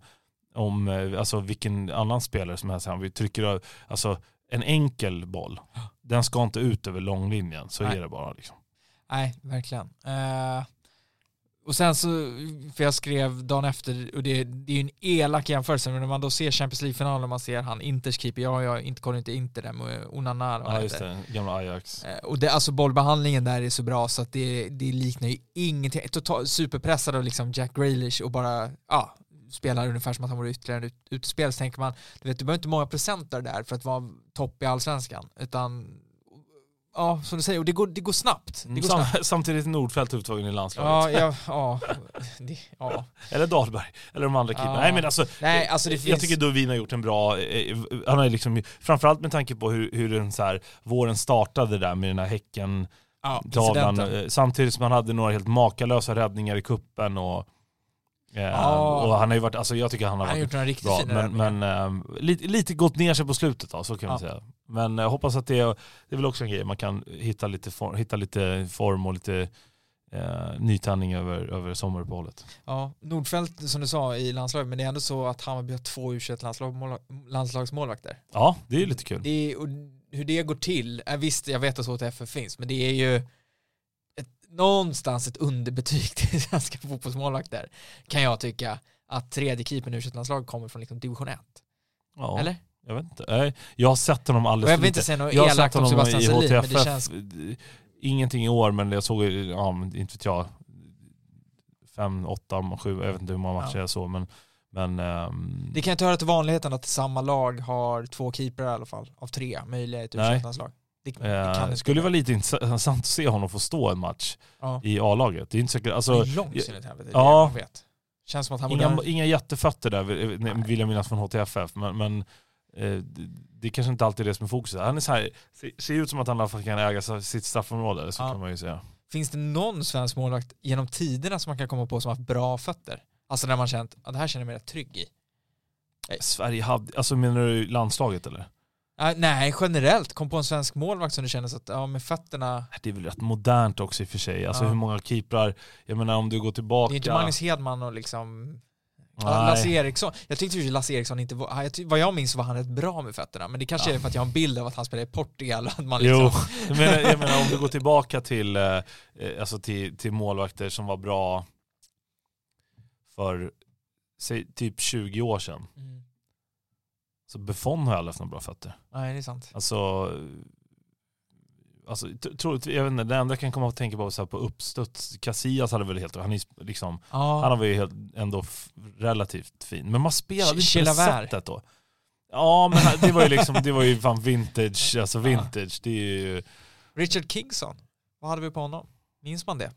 om eh, alltså vilken annan spelare som helst. Vi trycker alltså en enkel boll, den ska inte ut över långlinjen. Så Nej. är det bara. Liksom. Nej, verkligen. Eh, och sen så, för jag skrev dagen efter, och det, det är ju en elak jämförelse, men när man då ser Champions League-finalen, man ser han Inters keeper, jag, jag inte, kollar inte Inter där med Onana. och Ja, just det. Gamla Ajax. Eh, Och det, alltså bollbehandlingen där är så bra så att det, det liknar ju ingenting. Totalt superpressad av liksom Jack Grealish och bara, ja, spelar ungefär som att han vore ytterligare en ut, utespel så tänker man, du vet, du behöver inte många procenter där för att vara topp i allsvenskan, utan ja, som du säger, och det går, det går snabbt. Det går Sam, snabbt. samtidigt är Nordfeldt uttagen i Ja, landslaget. ja, ja, det, ja. Eller Dahlberg. Eller de andra keeperna. Ja. Nej men alltså, Nej, alltså jag finns... tycker Dovin har gjort en bra, eh, han har liksom, framförallt med tanke på hur, hur den så här, våren startade där med den här häcken ja, tavlan, eh, samtidigt som han hade några helt makalösa räddningar i kuppen och Eh, Ja. Och han har ju varit, alltså jag tycker han har Han varit gjort några riktigt bra, fina men, men eh, lite, lite gått ner sig på slutet då, så kan man säga. Men jag hoppas att det är, det är väl också en grej, man kan hitta lite form, hitta lite form och lite eh, nytändning över, över sommaruppehållet. Ja, Nordfeldt som du sa i landslaget, men det är ändå så att Hammarby har två u landslagsmålvakter. Ja, det är lite kul. Det är, och hur det går till, visst jag vet att HTF finns, men det är ju någonstans ett underbetyg till svenska fotbollsmålvakter, kan jag tycka, att tredje keepern i u kommer från liksom division 1. Ja, Eller? Jag vet inte. Nej, Jag har sett honom alldeles jag för vill lite. inte säga något Jag elakt om Sebastian i Selin, men det känns... ingenting i år men jag såg, ja inte vet jag, fem, åtta, sju, jag vet inte hur många matcher Ja. jag såg men, men ehm, Det kan inte höra till vanligheten att samma lag har två keeprar i alla fall, av tre möjliga i ett u Nej. Det, det eh, kan inte skulle vara lite intressant att se honom få stå en match Ja. i A-laget. Det är inte säkert, Det alltså, är långt sin helvete, ja. ja. jag vet. Känns som att han borde... inga, ha- inga jättefötter där vill Nej. vill jag minnas från HTFF men, men eh, det, det är kanske inte alltid är det som är fokuset. Han är så här, ser, ut som att han i alla fall kan äga sitt straffområde, så Ja. kan man ju säga. Finns det någon svensk målvakt genom tiderna som man kan komma på som har haft bra fötter? Alltså när man känt att det här känner jag mig rätt trygg i. Sverige hade, alltså menar du landslaget eller? Nej, generellt. Kom på en svensk målvakt som du känner så att, ja med fötterna. Det är väl rätt modernt också i och för sig. Alltså Ja. hur många keeprar, jag menar om du går tillbaka. Det är inte Magnus Hedman och liksom Ja. Lasse Eriksson. Jag tyckte ju Lasse Eriksson inte var, vad jag minns var han rätt bra med fötterna, men det kanske Ja. är för att jag har en bild av att han spelar i Portugal att man Jo, liksom... jag menar, jag menar om du går tillbaka till, eh, eh, alltså till, till målvakter som var bra för säg, typ 20 år sedan. Mm. Så Buffon har aldrig haft några bra fötter. Nej, det är sant. Alltså, alltså t- troligtvis, jag vet inte, det enda jag kan komma att tänka på så här på uppstuds, Casillas hade väl helt, han, är liksom, Ja. han var ju helt, ändå relativt fin. Men man spelade inte på det sättet då. Ja men det var ju liksom, det var ju fan vintage, alltså vintage. Det är ju, Richard Kingson, vad hade vi på honom? Minns man det?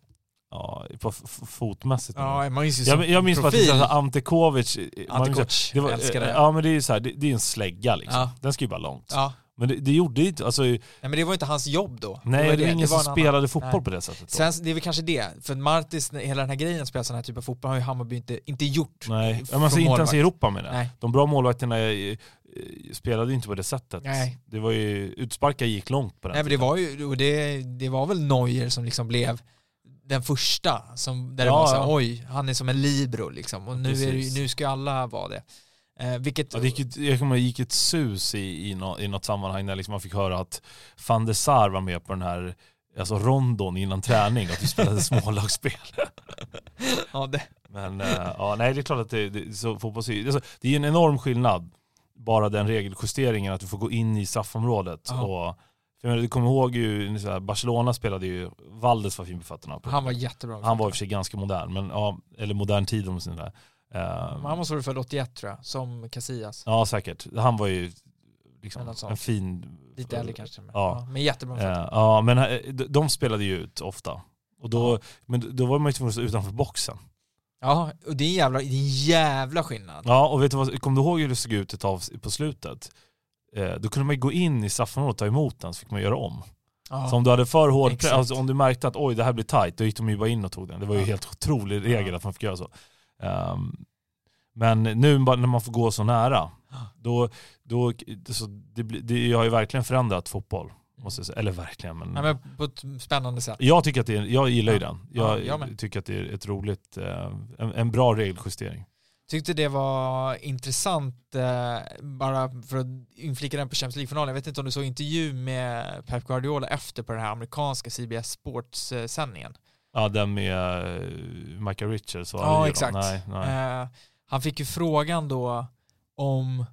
Ja, på fotmässigt. Ja, man minns ju jag, jag minns bara att det är profil. så här Ante Kovic, man Ante minns- Koc, det var, älskar det. Ja men det är ju så här, det, det är en slägga liksom. Ja. Den ska ju bara långt. Ja. Men det, det gjorde inte, alltså, Nej, men det var inte hans jobb då. nej det, var var ingen som var en annan- spelade fotboll Nej. på det sättet. Svensk, det är väl kanske det, för Martis, hela den här grejen att spela sån här typ av fotboll har ju Hammarby inte, inte gjort. Nej, men alltså, inte ens i Europa med det. Nej. De bra målvakterna eh, eh, spelade ju inte på det sättet. Nej. Det var ju, utsparkar gick långt på den Nej men det var ju, och det, det var väl Neuer som liksom blev den första, som, där det Ja, var så här, oj, han är som en libero liksom, och nu, är det, nu ska alla vara det. Eh, vilket, Ja, det gick, ett- jag kommer ihåg, det gick ett sus i, i, nå, i något sammanhang när liksom man fick höra att van der Sar var med på den här alltså rondon innan träning, att vi spelade smålagsspel. ja, det, Men eh, ja, nej det är klart att det, det, så fotbolls, alltså, det är en enorm skillnad, bara den regeljusteringen att du får gå in i straffområdet. Ja. Och, för menar, du kommer ihåg ju, så här, Barcelona spelade ju, Valdes var fin på fötterna. han var jättebra. Han var i och för sig ganska modern, men ja, eller modern tid om man säger Men han måste vara född 81 tror jag, som Casillas. Ja säkert. Han var ju liksom en fin... Lite äldre kanske. Men, Ja. ja. men jättebra. Fötter. ja men eh, de, de spelade ju ut ofta. Och då, Ja. Men då var man ju tvungen att stå utanför boxen. Ja, och det är en jävla, det är en jävla skillnad. Ja och vet du vad, kom du ihåg hur det såg ut ett tag på slutet? Eh, då kunde man ju gå in i straffområdet och ta emot den så fick man göra om. Ja. Så om du hade för hård press, alltså om du märkte att oj det här blir tight, då gick de ju bara in och tog den. Det var ju Ja. helt otrolig regel Ja. att man fick göra så. Ehm, men nu när man får gå så nära, då, då så det, det har ju verkligen förändrat fotboll. Måste jag säga. Eller verkligen, men, Ja, men på ett spännande sätt. jag tycker att det är, jag gillar ju Ja. den. Ja, Jag, jag med. tycker att det är ett roligt, eh, en, en bra regeljustering. Tyckte det var intressant, eh, bara för att inflika den på Champions League-finalen. Jag vet inte om du såg intervju med Pep Guardiola efter på den här amerikanska CBS Sports-sändningen. Ja, den med eh, Michael Richards var Ja, exakt. Nej, nej. Eh, han fick ju frågan då om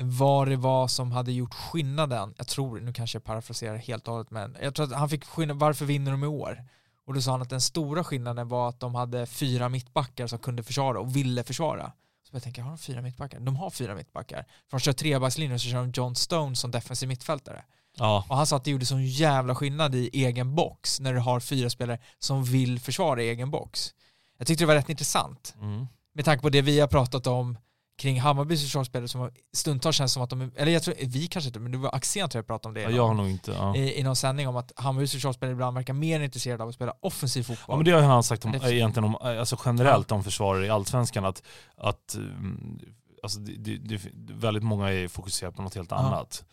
vad det var som hade gjort skillnaden. Jag tror, nu kanske jag parafraserar helt och hållet, men jag tror att han fick skillnad, varför vinner de i år? Och då sa han att den stora skillnaden var att de hade fyra mittbackar som kunde försvara och ville försvara. Så jag tänker, har de fyra mittbackar? De har fyra mittbackar. För de kör trebackslinjen och så kör de John Stone som defensiv mittfältare. Ja, Och han sa att det gjorde sån jävla skillnad i egen box när du har fyra spelare som vill försvara i egen box. Jag tyckte det var rätt intressant mm. med tanke på det vi har pratat om kring Hammarbys försvarsspelare som stundtals känns som att de, eller jag tror, vi kanske inte, men det var Axén tror jag pratade om det Ja, jag har nog inte. Ja. i, i någon sändning om att Hammarbys försvarsspelare ibland verkar mer intresserade av att spela offensiv Ja, fotboll. men det har ju han sagt om, egentligen om, alltså generellt om försvarare i Allsvenskan att, att mm, alltså det, det, väldigt många är fokuserade på något helt Ja. annat.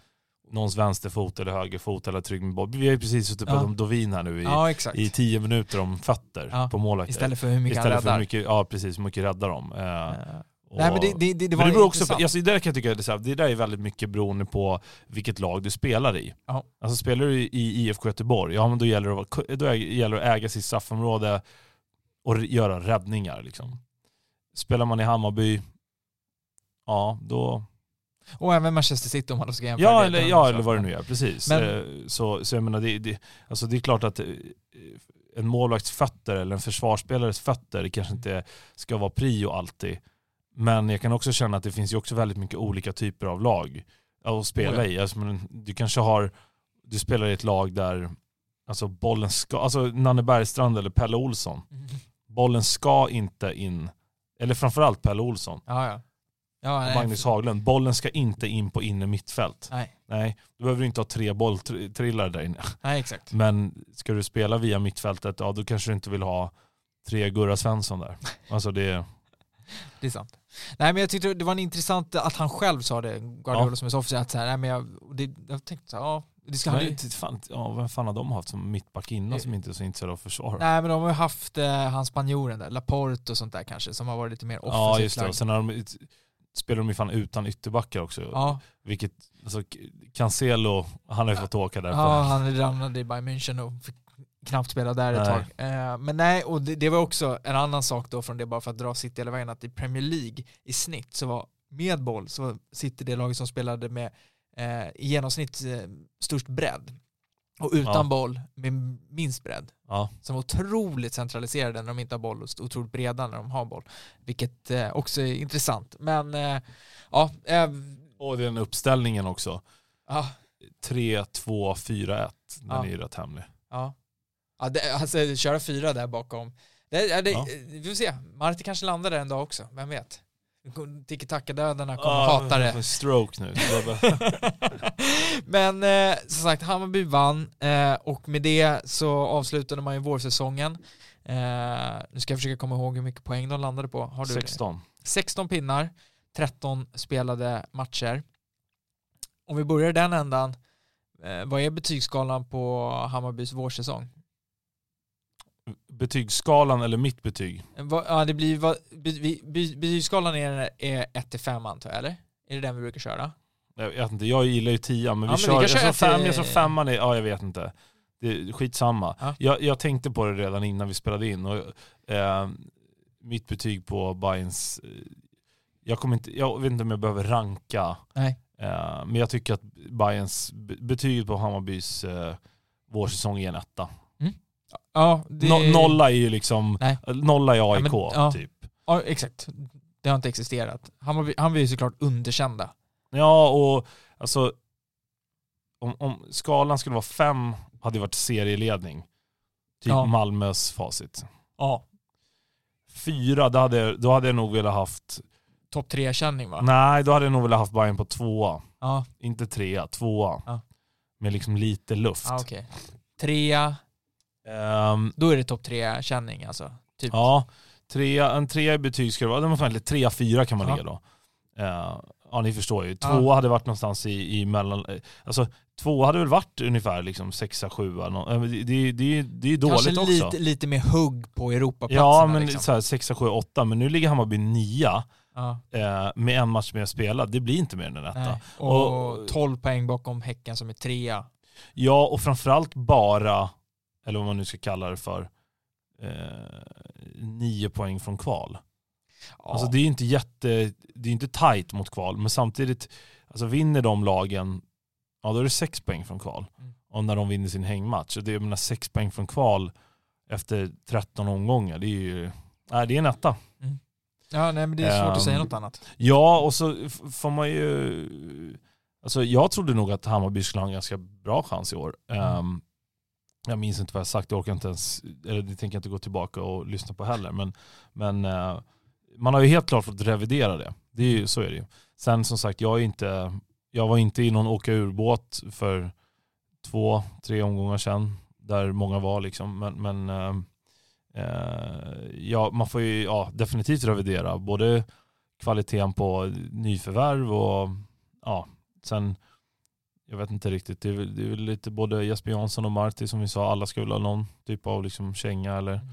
Någons vänsterfot eller högerfot eller trygg med boll. Vi har ju precis suttit på Ja. om Dovin här nu i, ja, i tio minuter om fötter Ja. på målvakter. Istället för hur mycket Istället han räddar. hur mycket, ja precis, hur mycket räddar de. Eh, Nej men det, det, det, det var men det beror också på, alltså det där kan jag tycka, är här, det där är väldigt mycket beroende på vilket lag du spelar i. Ja. Alltså spelar du i IFK Göteborg, ja men då gäller det att, då gäller att äga sitt straffområde och göra räddningar liksom. Spelar man i Hammarby, ja då... Och även Manchester City om man då ska jämföra Ja eller, ja eller vad det nu är, precis. Men- Eh, så, så jag menar, det, det, alltså det är klart att eh, en målvakts fötter eller en försvarsspelares fötter kanske inte ska vara prio alltid. Men jag kan också känna att det finns ju också väldigt mycket olika typer av lag att spela i. Alltså, du kanske har, du spelar i ett lag där alltså bollen ska, alltså Nanne Bergstrand eller Pelle Olsson, Mm. bollen ska inte in, eller framförallt Pelle Olsson Ja, ja. ja nej, Magnus Haglund, bollen ska inte in på inne mittfält. Nej, Nej, då behöver du inte ha tre bolltrillare där inne. nej exakt. Men ska du spela via mittfältet, ja då kanske du inte vill ha tre Gurra Svensson där. Alltså det, Det är sant. Nej men jag tyckte det var en intressant att han själv sa det, Guardiola Ja. som är så officiellt att så här, nej men jag, det, jag tänkte så här, ja, det ska han inte fan, ja, vem fan har de haft som mittback innan som inte är så intresserade av försvar? nej men de har ju haft eh, han spanjoren där, Laporte och sånt där kanske, som har varit lite mer offensivt ja just det, och sen har de, spelar de ju fan utan ytterbackar också. Ja, Vilket, alltså Cancelo, han har ju fått åka där. ja, han ramlade i Bayern München och fick knappt spela där ett Nej. tag. Eh, men nej, och det, det var också en annan sak då från det, bara för att dra City hela vägen, att i Premier League i snitt så var med boll så var City det laget som spelade med eh, i genomsnitt eh, störst bredd. Och utan Ja. boll med minst bredd. Ja. Som var otroligt centraliserade när de inte har boll och otroligt breda när de har boll. Vilket eh, också är intressant. Men eh, ja, eh, Och den uppställningen också. ja, 3-2-4-1, den Ja. är ju rätt hemlig. Ja. Ja det, alltså köra fyra där bakom. Det, det, Ja. Vi får se. Marti kanske landar där en dag också, vem vet? Tiki-taka-dödarna kommer Ah, hata det. Stroke nu. Men eh, som sagt, Hammarby vann eh, och med det så avslutade man ju vårsäsongen. Eh, nu ska jag försöka komma ihåg hur mycket poäng de landade på. Har du 16. 16 pinnar, 13 spelade matcher. Om vi börjar den ändan, eh, vad är betygsskalan på Hammarbys vårsäsong? Betygsskalan eller mitt betyg? Va, ja, det blir, va, be, be, be, betygsskalan är, är 1-5 antar jag, eller? Är det den vi brukar köra? Jag vet inte, jag gillar ju 10 men vi Ja, men vi kör, kan jag, tror fem, jag tror femman är, ja jag vet inte. Det är skitsamma. Ja. Jag, jag tänkte på det redan innan vi spelade in och eh, mitt betyg på Bayerns eh, jag, kommer inte, jag vet inte om jag behöver ranka, Nej. eh, men jag tycker att Bayerns betyg på Hammarbys eh, vårsäsong är en etta. Ja, det... No, nolla är ju liksom, Nej. nolla är AIK men- ja. typ. Ja, exakt. Det har inte existerat. Hammarby, Hammarby är ju såklart underkända. Ja, och alltså om, om skalan skulle vara fem hade det varit serieledning. Typ Ja. Malmös facit. Ja. Fyra, då hade, då hade jag nog velat haft, Topp tre-känning va? nej då hade jag nog velat haft Bayern på tvåa. Ja, Inte trea, tvåa. Ja. Med liksom lite luft. ja okej. Trea, Ehm, då är det topp tre-känning alltså. Typ. ja, trea, en trea i betyg ska det vara, fan lite trea, fyra kan man Ja. ligga då. Eh, ja ni förstår ju. Ja. Tvåa hade varit någonstans i, i mellan, eh, alltså tvåa hade väl varit ungefär liksom sexa, sjua. nå- eh, Det, det, det, det är dåligt Kanske också. lite, lite mer hugg på Europaplatserna. Ja men liksom. så här, sexa, sjua, åtta. Men nu ligger Hammarby nia Ja, eh, med en match mer spelad. Det blir inte mer än en etta. Och, Och- 12 poäng bakom Häcken som är trea. Ja och framförallt bara, eller vad man nu ska kalla det för, eh, nio poäng från kval. Ja. Alltså det är inte jätte, det är inte tight mot kval, men samtidigt, alltså vinner de lagen, ja då är det sex poäng från kval. Mm. Och när de vinner sin hängmatch, och det är menar, sex poäng från kval efter 13 omgångar, det är ju, nej det är en etta. ja, nej men det är svårt att säga Ehm, något annat. Ja, och så får man ju, alltså jag trodde nog att Hammarby skulle ha en ganska bra chans i år. Mm. Ehm, jag minns inte vad jag sagt, jag orkar inte ens, eller det tänker jag inte gå tillbaka och lyssna på heller. Men, men eh, man har ju helt klart fått revidera det. Det är ju, så är det ju. Sen som sagt, jag, är inte, jag var inte i någon åka ur-båt för två, tre omgångar sedan. Där många var liksom. Men, men eh, eh ja, man får ju ja, definitivt revidera både kvaliteten på nyförvärv och ja, sen jag vet inte riktigt. Det är, väl, det är väl lite både Jesper Jansson och Marti som vi sa, alla skulle ha någon typ av liksom känga eller Mm.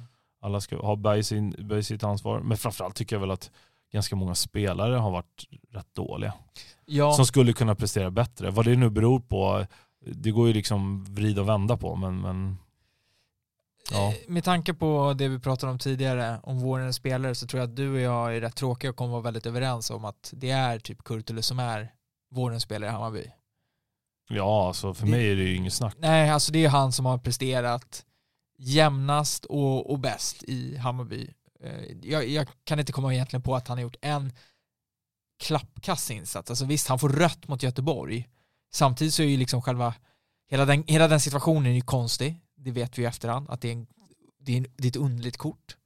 alla ska ha Berg, sin, Berg sitt ansvar. Men framförallt tycker jag väl att ganska många spelare har varit rätt dåliga. Ja, Som skulle kunna prestera bättre. Vad det nu beror på, det går ju liksom vrida och vända på. Men, men ja. Eh, Med tanke på det vi pratade om tidigare, om vårens spelare, så tror jag att du och jag är rätt tråkiga och kommer vara väldigt överens om att det är typ Kurtulus som är vårens spelare i Hammarby. Ja, alltså för mig är det ju inget snack. Nej, alltså det är han som har presterat jämnast och, och bäst i Hammarby. Eh, Jag, jag kan inte komma egentligen på att han har gjort en klappkass insats. Alltså visst, han får rött mot Göteborg. Samtidigt så är ju liksom själva, hela den, hela den situationen är ju konstig. Det vet vi i efterhand, att det är, en, det är, en, det är ett underligt kort.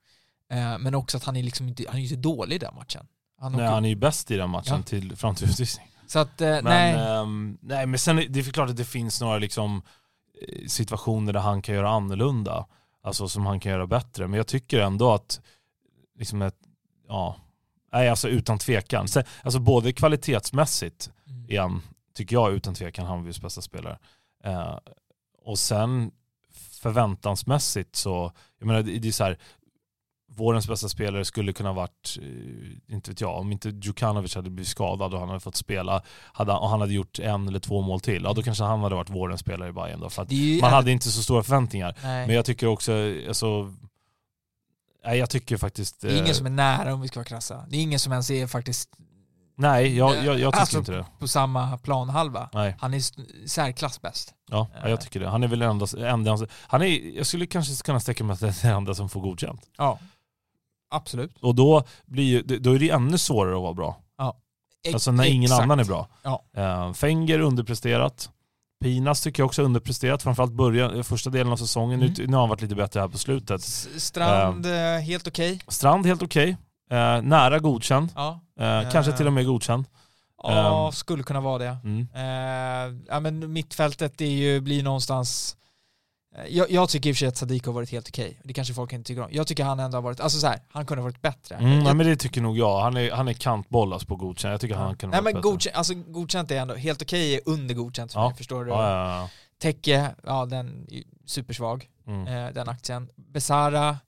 Eh, Men också att han är liksom inte, han är ju inte dålig i den matchen. Han Nej, åker- han är ju bäst i den matchen Ja. till, fram till utvisning. Så att, eh, Men, nej. ehm, nej, men sen det är klart att det finns några liksom, eh, situationer där han kan göra annorlunda. Alltså som han kan göra bättre. Men jag tycker ändå att, liksom ett, ja, nej alltså utan tvekan. Sen, alltså både kvalitetsmässigt Mm. han, tycker jag utan tvekan, Hammarbys bästa spelare. Eh, och sen förväntansmässigt så, jag menar det är så här, vårens bästa spelare skulle kunna varit, eh, inte vet jag, om inte Djukanovic hade blivit skadad och han hade fått spela hade, och han hade gjort en eller två mål till, ja då kanske han hade varit vårens spelare i Bayern då. För att ju- man hade inte så stora förväntningar. nej. Men jag tycker också, alltså, nej jag tycker faktiskt... det är ingen eh, som är nära om vi ska vara krassa. Det är ingen som ens är faktiskt Nej, jag, jag, jag tycker Alltså, inte det. på samma planhalva. Nej. Han är särklass bäst. Ja, ja, jag tycker det. Han är väl enda, enda han är, jag skulle kanske kunna sträcka mig att det är den enda som får godkänt. Ja, absolut. Och då, blir då är det ännu svårare att vara bra. Ex- Alltså när ingen exakt. annan är bra. Ja. Uh, Fenger underpresterat. Pinas tycker jag också är underpresterat, framförallt början, första delen av säsongen. Mm. Nu, har han varit lite bättre här på slutet. S- Strand, eh, helt okej. Strand helt okej. Eh, nära godkänd. Ja. Eh, Kanske till och med godkänd. ja, Ehm. skulle kunna vara det. Mm. Ja, men mittfältet är ju, blir någonstans... eh, Jag, jag tycker i och för sig att Sadiq har varit helt okej. Det kanske folk inte tycker om. Jag tycker han ändå har varit, alltså så här, han kunde ha varit bättre. Mm, jag, ja, men det tycker nog jag. Han är, han är kantbollas på godkänd. Jag tycker han kan Nej vara men bättre. godkänt, alltså, godkänt är ändå, helt okej är under godkänt för Ja. mig, förstår du? Ja, ja, ja. Tecke, ja den är supersvag, Mm. eh, den aktien. Besara,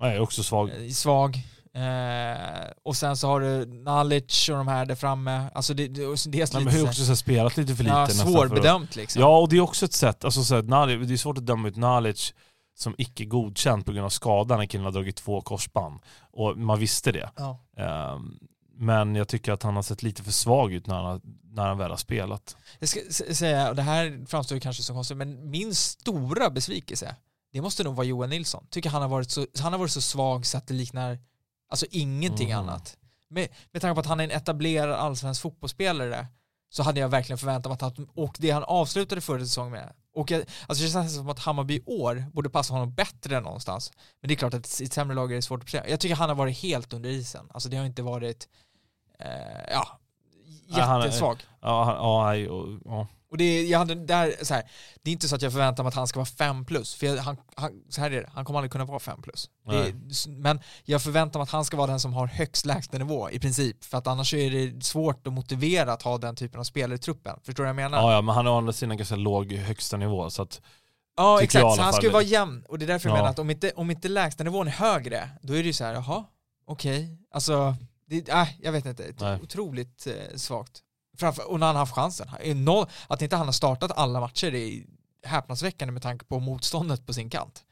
Jag är också svag. eh, svag. Eh, och sen så har du Nalic och de här där framme. Alltså det, det, dels Nej, lite men har också så här spelat lite för lite. ja, att- svårbedömt liksom. Ja, och det är också ett sätt, alltså så här, Nalic, det är svårt att döma ut Nalic som icke godkänd på grund av skadan när killen har dragit två korsband. Och man visste det. Ja. Ehm, men jag tycker att han har sett lite för svag ut när han, när han väl har spelat. Jag ska säga, och det här framstår kanske som konstigt, men min stora besvikelse, det måste nog vara Johan Nilsson. Tycker han har varit så, han har varit så svag så att det liknar, alltså ingenting Mm. annat. Med, med tanke på att han är en etablerad allsvensk fotbollsspelare så hade jag verkligen förväntat mig att han, och det han avslutade förra säsongen med, och jag, alltså det känns som att Hammarby i år borde passa honom bättre än någonstans. Men det är klart att i ett sämre lag är det svårt att prestera. Jag tycker han har varit helt under isen. Alltså det har inte varit, eh, ja, jättesvag. Ja, han- ja, och, ja. Och det är, jag hade, där, så här, det är inte så att jag förväntar mig att han ska vara 5 plus, för jag, han, han, så här är det, han kommer aldrig kunna vara 5 plus. Det men jag förväntar mig att han ska vara den som har högst lägstanivå i princip, för att annars är det svårt att motivera att ha den typen av spelare i truppen. Förstår du vad jag menar? ja, ja, men han har å andra sidan ganska låg högsta nivå. Så att, Ja jag exakt, så han ska ju vara jämn. Och det är därför jag Ja. menar att om inte, om inte lägstanivån är högre, då är det ju så här, jaha, okej. Alltså, det, äh, jag vet inte, Nej. otroligt eh, svagt. Framför, och när han har haft chansen. Noll, att inte han har startat alla matcher är häpnadsväckande med tanke på motståndet på sin kant.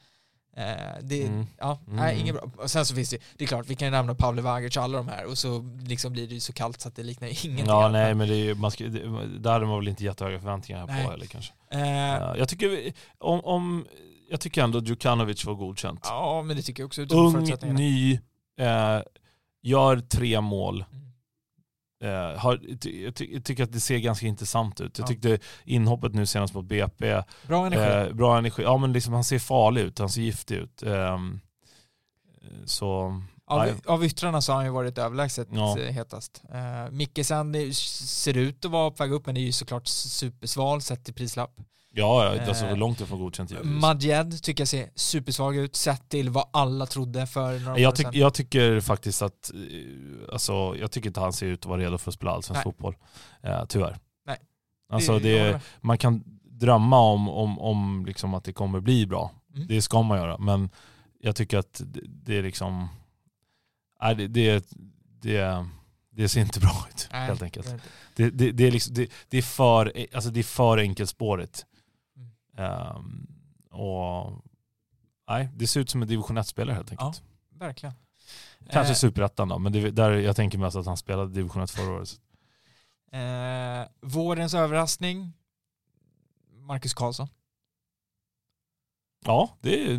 Eh, det, Mm. ja, Mm. nej, inget bra. Och sen så finns det, det är klart, vi kan ju nämna Pavle Vagic och alla de här och så liksom blir det ju så kallt så att det liknar ingenting. ja, annat. nej, men det är, ju- man ska, det, där hade man väl inte jättehöga förväntningar Nej. på heller kanske. Eh, Ja, jag tycker, om, om, jag tycker ändå Djukanovic var godkänt. ja, men det tycker jag också Ung, ny, eh, gör tre mål. Mm. Eh, har, jag, ty, jag tycker att det ser ganska intressant ut. Jag Ja. tyckte inhoppet nu senast mot BP, Bra energi. eh, bra energi. Ja men liksom han ser farlig ut, han ser giftig ut. Ehm, så Av, Nej. av yttrarna så har han ju varit överlägset Ja. eh, hetast. Uh, Mickesen det ser ut att vara på väg upp men det är ju såklart supersval sett till prislapp. Ja, ja alltså Eh, långt ifrån godkänt givetvis. Madjed tycker jag ser supersvag ut sett till vad alla trodde för några Jag, år sedan. jag tycker faktiskt att, eh, alltså, jag tycker inte han ser ut att vara redo för att spela allsvensk fotboll. Eh, tyvärr. Nej. Alltså det, med. man kan drömma om, om, om liksom att det kommer bli bra. Mm. Det ska man göra. Men jag tycker att det, det är liksom, nej, det, det, det, det ser inte bra ut Nej, helt enkelt. det. Det, det, det, är liksom, det, det, är för, alltså det är för enkelspårigt. Ehm, och nej, det ser ut som en division 1-spelare helt enkelt. Verkligen. Kanske Eh, superettan då, men det, där jag tänker mest att han spelade division 1 förra året. Eh, vårens överraskning, Marcus Karlsson. Ja, det,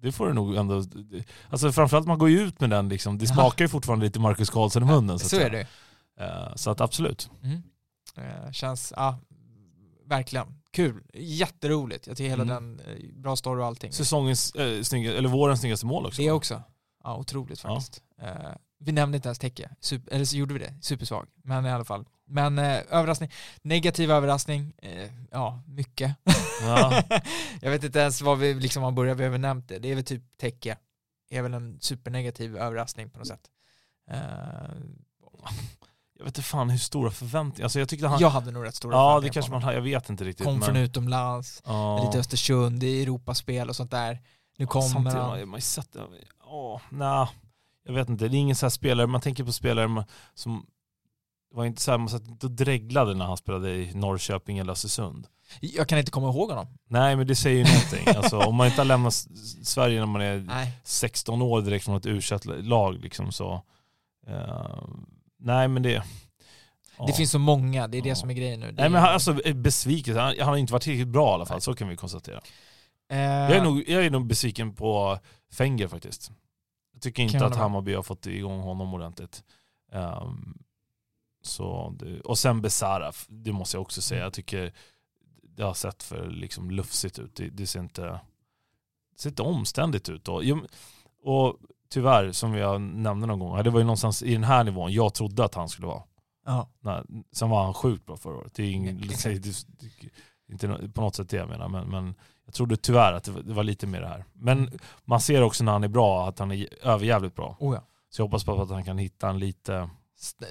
det får det nog ändå. det- Alltså framförallt man går ju ut med den liksom. Det Ja. smakar ju fortfarande lite Marcus Karlsson i munnen. Så, Så är det Eh, Så att absolut. mm. eh, Känns, ja, verkligen. Kul. Jätteroligt. Jag tycker hela Mm. den, eh, bra story och allting. Säsongens, äh, snygga, eller vårens snyggaste mål också. Det också. Ja, otroligt Ja. faktiskt. Eh, vi nämnde inte ens Super, eller så gjorde vi det, supersvag. Men i alla fall. Men eh, överraskning, negativ överraskning, eh, ja, mycket. Ja. jag vet inte ens vad vi liksom har börjat, vi har nämnt det. Det är väl typ Tecke. Det är väl en supernegativ överraskning på något sätt. Jag vet inte fan hur stora förväntningar. Alltså jag tyckte han... jag hade nog rätt stora ja, det kanske man har. Jag vet inte riktigt. Kom men, från utomlands, ja. lite Östersund, det är Europaspel och sånt där. Nu kommer Samtidigt har han. man sett, ja, nej, jag vet inte. Det är ingen så här spelare, man tänker på spelare som, var inte så här, man satt inte och dreglade när han spelade i Norrköping eller Östersund. Jag kan inte komma ihåg honom. Nej men det säger ju någonting. alltså, om man inte har lämnat Sverige när man är Nej. 16 år direkt från ett u lag liksom så, eh, nej men det, ja. Det finns så många, det är det Ja. som är grejen nu. Det Nej men han, alltså besviken, han, han har inte varit riktigt bra i alla fall, så kan vi konstatera. Eh, Jag är, nog, jag är nog besviken på Fenger faktiskt. Jag tycker inte att. Hammarby har fått igång honom ordentligt. Ehm, så det, och sen Besara, det måste jag också säga. Mm. Jag tycker det har sett för liksom lufsigt ut. Det, det, ser, inte, det ser inte omständigt ut. Och, och tyvärr, som jag nämnde någon gång, det var ju någonstans i den här nivån jag trodde att han skulle vara. Ja. Nej, sen var han sjukt bra förra året. Det är ingen, inte på något sätt det jag menar, men, men jag trodde tyvärr att det var, det var lite mer det här. Men man ser också när han är bra att han är överjävligt bra. Oh ja. Så jag hoppas på att han kan hitta en lite,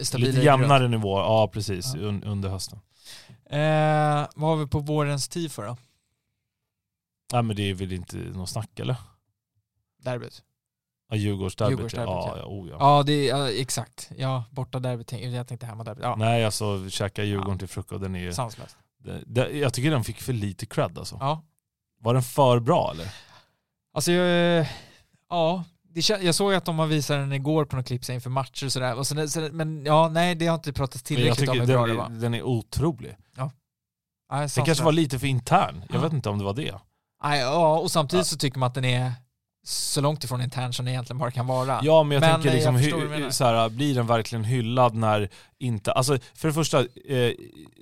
stabilare lite jämnare nivå. Ja, precis. Ja. Un, under hösten. Eh, vad har vi på vårens tifo då? Nej men det är väl inte något snack eller? Derbyt. Ja, Djurgårdsderbyt. Djurgårdsderbyt, ja, ja. ja, oh, ja. Ja, det är, ja, exakt. Ja, borta derbyt. Jag tänkte hemma derbyt. Ja, Nej alltså käka Djurgården Ja. till frukost, den är ju, sanslöst. det, det, jag tycker den fick för lite cred alltså. Ja. Var den för bra eller? Alltså, jag, ja. Det, jag såg att de har visat den igår på något klipp inför matcher och sådär. Och så, så, men ja, nej, det har inte pratats tillräckligt om hur bra den, det är- var. den är otrolig. Ja, Den sanslöst. kanske var lite för intern. Jag Ja. vet inte om det var det. Nej, ja, och samtidigt Ja. så tycker man att den är så långt ifrån intern som den egentligen bara kan vara. Ja men jag Men, tänker eh, liksom, jag hy, så här, blir den verkligen hyllad när inte, alltså för det första, eh,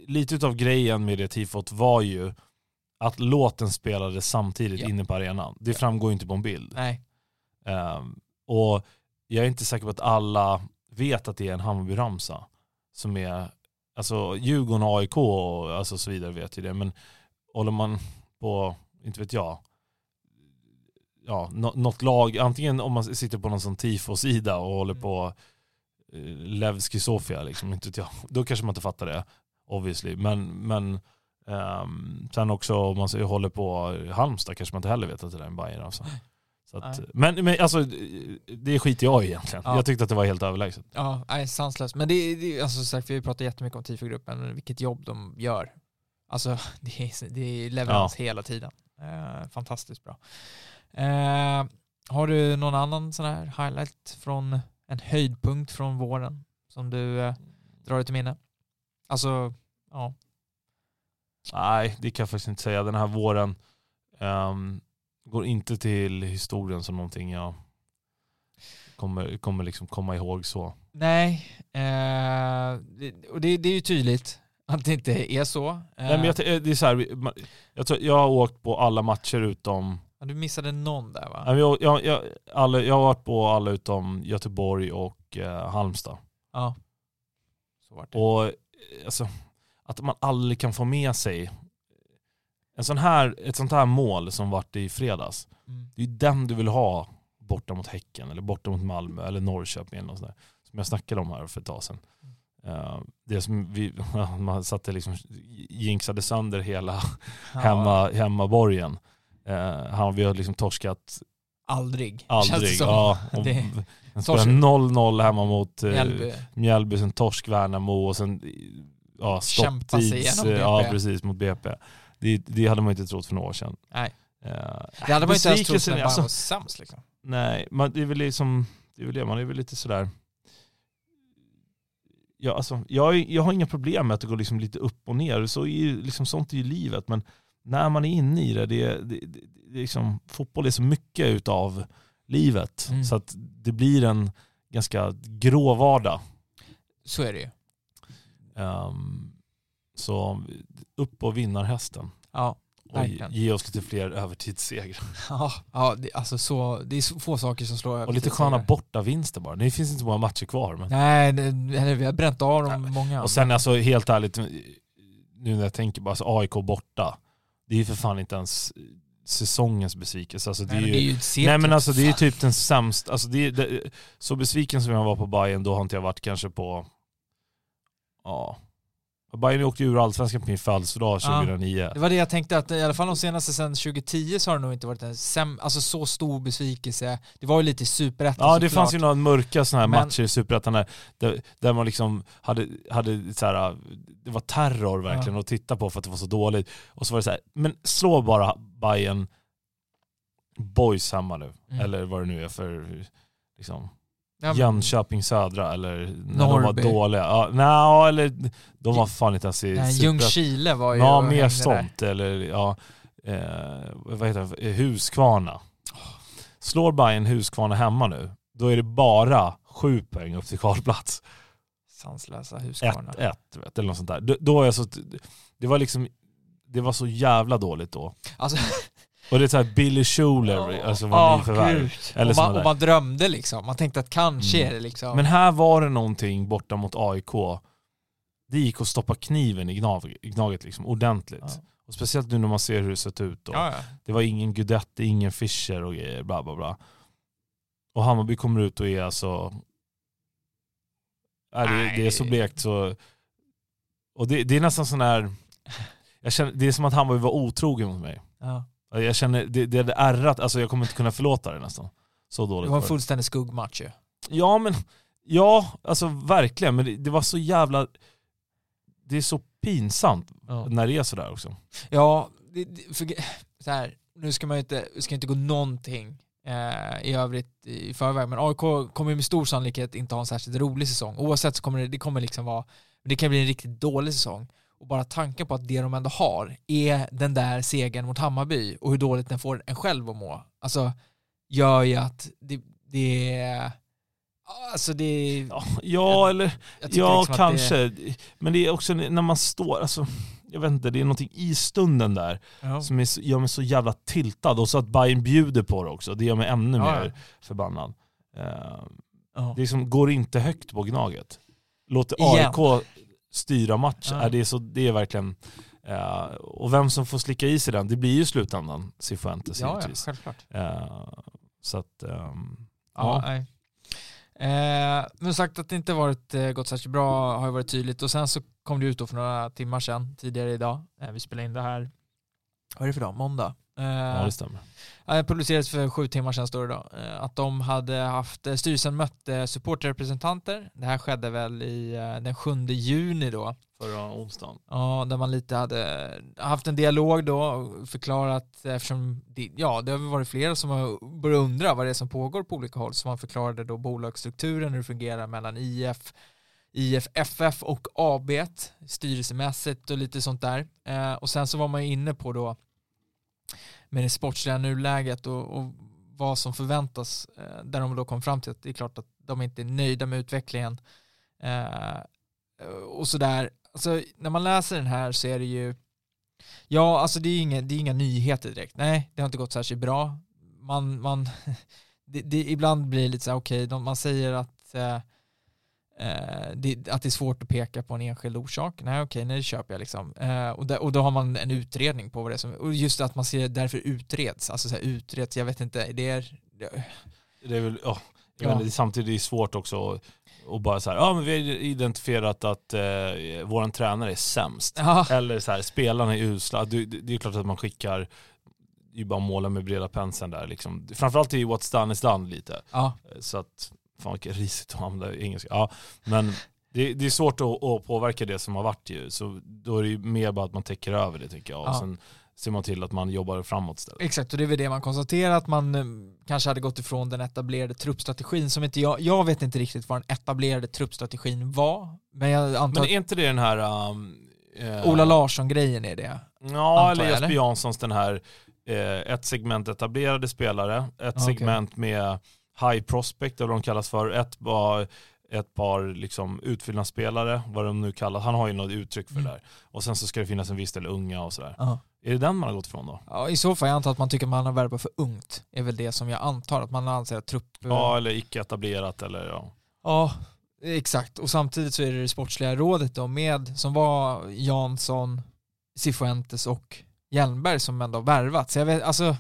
lite utav grejen med det tifot var ju att låten spelades samtidigt Ja. inne på arenan. Det Ja. framgår ju inte på en bild. Nej. Ehm, och jag är inte säker på att alla vet att det är en Hammarby-ramsa som är, alltså Djurgården, AIK och alltså så vidare vet ju det, men håller man på, inte vet jag, ja, nå- något lag, antingen om man sitter på någon sån tifo-sida och håller Mm. på eh, Levski Sofia, liksom, inte jag, då kanske man inte fattar det, obviously. Men, men ehm, sen också om man så- håller på Halmstad kanske man inte heller vet att det där är en Bayern alltså. Så att, men, men alltså, det skiter jag i egentligen. Ja. Jag tyckte att det var helt överlägset. Ja, nej, sanslöst. Men det, det alltså, sagt, vi pratat jättemycket om tifogruppen, vilket jobb de gör. Alltså, det är, det är leverans hela tiden. Eh, fantastiskt bra. Eh, har du någon annan sån här highlight från en höjdpunkt från våren som du eh, drar dig till minne? Alltså, ja. Nej, det kan jag faktiskt inte säga. Den här våren ehm, går inte till historien som någonting jag kommer, kommer liksom komma ihåg så. Nej, eh, och det, det är ju tydligt att det inte är så. Eh, Nej, men jag, t- det är så här, jag, tror, jag har åkt på alla matcher utom Ja, du missade någon där va? Jag, jag, jag, alla, jag har varit på alla utom Göteborg och eh, Halmstad. Ja. Så vart det. Och eh, alltså, att man aldrig kan få med sig en sån här, ett sånt här mål som vart i fredags. Mm. Det är ju den du vill ha borta mot Häcken eller borta mot Malmö eller Norrköping eller något sånt där. Som jag snackade om här för ett tag sedan. Eh, det som vi, man satte liksom, jinxade sönder hela Ja, hemma, hemmaborgen. Uh, han, vi har liksom torskat Aldrig. aldrig. Ja, Det- den spelade torsk. 0-0 hemma mot uh, Mjällby. Mjällby, sen torsk Värnamo och sen ja, stopptids, igenom BP. ja precis mot BP. Det, det hade man inte trott för några år sedan. Nej. Uh, Det hade man inte ens trott när Bayern alltså, var sämst liksom. Nej, man, det är väl liksom, det är väl det, man är väl lite sådär Ja, alltså, jag, jag har inga problem med att det går liksom lite upp och ner, så är, liksom, sånt är ju livet. Men när man är inne i det, det, det, det, liksom, fotboll är så mycket utav livet. Mm. Så att det blir en ganska grå vardag. Så är det ju. Ehm, så upp och vinnarhästen. Ja. Och ge, Verkligen. oss lite fler övertidssegrar. Ja, ja det, alltså så, det är få saker som slår. Och lite sköna bortavinster bara. Det finns inte så många matcher kvar. Men... Nej, det, vi har bränt av dem många. Och sen alltså helt ärligt, nu när jag tänker bara så AIK borta. Det är ju för fan inte ens säsongens besvikelse. Alltså, det Nej, är ju, det är ju nej men alltså det är typ den sämsta, alltså det, är- det, så besviken som jag var på Bayern då har inte jag varit kanske på, ja. Bayern åkte ju ur allsvenskan på min födelsedag Ja. 2009. Det var det jag tänkte att i alla fall de senaste sedan 2010 så har det nog inte varit en säm, alltså så stor besvikelse. Det var ju lite i superettan Ja det fanns ju några mörka sådana här Men- matcher i Superettan där, där, man liksom hade, hade så här, det var terror verkligen att titta på för att det var så dåligt. Och så var det så här, men slå bara Bayern Boys hemma nu, Mm. eller vad det nu är för liksom, Ja, Jönköping Södra eller när de var Norrby. dåliga. Ja, nej, eller de var fan inte ens i Nej. Ljungskile var ju Ja, mer sånt. Eller ja, eh, vad heter det? Huskvarna. Slår Bayern Huskvarna hemma nu, då är det bara sju poäng upp till kvalplats. Sanslösa Husqvarna. 1-1, vet, eller något sånt där. Då, då är så, det var liksom, det var så jävla dåligt då. Alltså, Och det är så här Billy Schuler, alltså var Ja, nyförvärv. Eller och, man, och man drömde liksom. Man tänkte att kanske Mm. är det liksom. Men här var det någonting borta mot AIK. Det gick att stoppa kniven i, gnav, i Gnaget liksom, ordentligt. Ja. Och speciellt nu när man ser hur det sett ut då. ja, ja. Det var ingen Guidetti, ingen Fischer och grejer, bla bla bla. Och Hammarby kommer ut och är alltså... Nej, det, det är så blekt så... Och det, det är nästan sån här... Jag känner, det är som att Hammarby var otrogen mot mig. ja. Jag känner, det, det hade ärrat, alltså jag kommer inte kunna förlåta det nästan. Så Det dåligt var en var det. fullständig skuggmatch ju. Ja men, ja alltså verkligen, men det, det var så jävla... Det är så pinsamt Ja. när det är sådär också. Ja, det, det, för, så här, nu ska man ju inte, ska inte gå någonting eh, i övrigt i förväg, men AIK kommer ju med stor sannolikhet inte ha en särskilt rolig säsong. Oavsett så kommer det, det kommer liksom vara, det kan bli en riktigt dålig säsong. Och bara tanken på att det de ändå har är den där segern mot Hammarby och hur dåligt den får en själv att må, alltså gör ju att det, det är, alltså det Ja, ja eller Ja, liksom kanske. Men det är också när man står, alltså, jag vet inte, det är någonting i stunden där Det, ja. som är, gör mig så jävla tiltad. Och så att Bayern bjuder på det också, det gör mig ännu Ja, mer förbannad. Eh, Ja. det är som, går inte högt på Gnaget. Låter. AIK styra matchen. Ja. Är det, så, det är verkligen... eh, och vem som får slicka i sig den, det blir ju slutändan Cifuentes Ja, ja, självklart. Eh, så att, ehm, Ja, ja. Eh, men sagt att det inte varit eh, gått särskilt bra har ju varit tydligt och sen så kom det ut då för några timmar sedan tidigare idag. Eh, vi spelade in det här, vad är det för dag? Måndag. Eh, ja, det stämmer. Det publicerades för sju timmar sedan står det då. eh, Att de hade haft, eh, styrelsen mötte supporterrepresentanter. Det här skedde väl i den 7 juni då. Förra onsdagen. Ja, där man lite hade haft en dialog då och förklarat eftersom det, ja, det har varit flera som har börjat undra vad det är som pågår på olika håll så man förklarade då bolagsstrukturen, hur det fungerar mellan IF, IFFF och AB styrelsemässigt och lite sånt där. Och sen så var man ju inne på då med det sportsliga nuläget och, och vad som förväntas eh, där de då kom fram till att det är klart att de inte är nöjda med utvecklingen eh, och sådär. Alltså, när man läser den här så är det ju Ja, alltså det är, inga, det är inga nyheter direkt. Nej, det har inte gått särskilt bra. Man, man, det, det, ibland blir det lite så här, okej, okay, man säger att, eh, eh, det, att det är svårt att peka på en enskild orsak. Nej, okej, okay, det köper jag liksom. Eh, och, där, och då har man en utredning på vad det är som, och just att man ser därför utreds, alltså så här, utreds, jag vet inte, det är... Det, det är väl, oh, ja. Men samtidigt är det svårt också och bara så här, ja men vi har identifierat att eh, våran tränare är sämst. Ja. Eller så här, spelarna är usla. Det, det är klart att man skickar ju bara måla med breda penseln där liksom. Framförallt i What's done is done lite. Ja. Så att, fan vilket risigt att använda engelska. Ja, men det, det är svårt att, att, påverka det som har varit ju. Så då är det ju mer bara att man täcker över det tycker jag. Och sen ser man till att man jobbar framåt istället. Exakt, och det är väl det man konstaterar att man eh, kanske hade gått ifrån den etablerade truppstrategin som inte jag, jag vet inte riktigt vad den etablerade truppstrategin var. Men jag antar Men är inte det den här um, uh, Ola Larsson-grejen är det? Ja, eller Jesper Janssons den här uh, ett segment etablerade spelare, ett okay. segment med high prospect, eller vad de kallas för, ett var ett par liksom utfyllnadsspelare, vad de nu kallas. Han har ju något uttryck för mm. det där. Och sen så ska det finnas en viss del unga och sådär. Uh -huh. Är det den man har gått ifrån då? Ja, i så fall, jag antar att man tycker att man har värvat för ungt. är väl det som jag antar, att man anser att trupp... Ja, eller icke etablerat eller ja. Ja, exakt. Och samtidigt så är det det sportsliga rådet då med, som var Jansson, Cifuentes och Hjelmberg som ändå värvat. Så jag vet, alltså,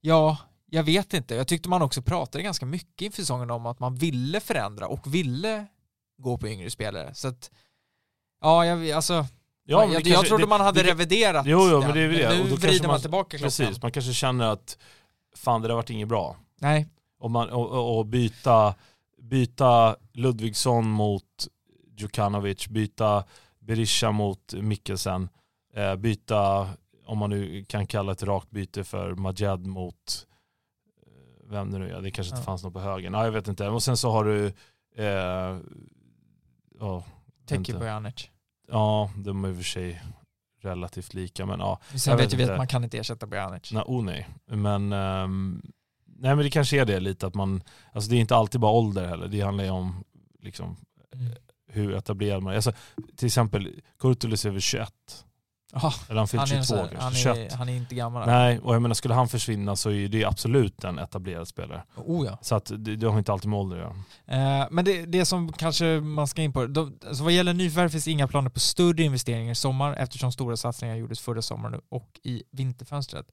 ja, jag vet inte. Jag tyckte man också pratade ganska mycket inför säsongen om att man ville förändra och ville gå på yngre spelare. Så att, ja, jag, alltså, Ja, jag, jag trodde man hade det, reviderat Jo, jo men det är det. Nu och vrider man, man tillbaka klockan. Precis, man kanske känner att fan det har varit inget bra. Nej. Och, man, och, och byta, byta Ludvigsson mot Djukanovic, byta Berisha mot Mikkelsen, eh, byta, om man nu kan kalla ett rakt byte för Majed mot vem det nu är, det kanske inte fanns något på högen. Nej, jag vet inte. Och sen så har du eh, oh, Teki Bojanic. Ja, de är i och för sig relativt lika. Men ja, Sen vet vi att man kan inte ersätta Bojanic. Nej, oh nej. Men, um, nej, men det kanske är det lite att man, alltså det är inte alltid bara ålder heller. Det handlar ju om liksom, mm. hur etablerad man är. Alltså, till exempel Kurtulus är väl 21. Aha, Eller han fyllt 22 här, han, är, han är inte gammal. Nej, och jag menar skulle han försvinna så är det absolut en etablerad spelare. Oh ja. Så att det, det har inte alltid med ålder att göra. Eh, men det, det som kanske man ska in på, då, alltså vad gäller nyförvärv finns inga planer på större investeringar i sommar eftersom stora satsningar gjordes förra sommaren och i vinterfönstret.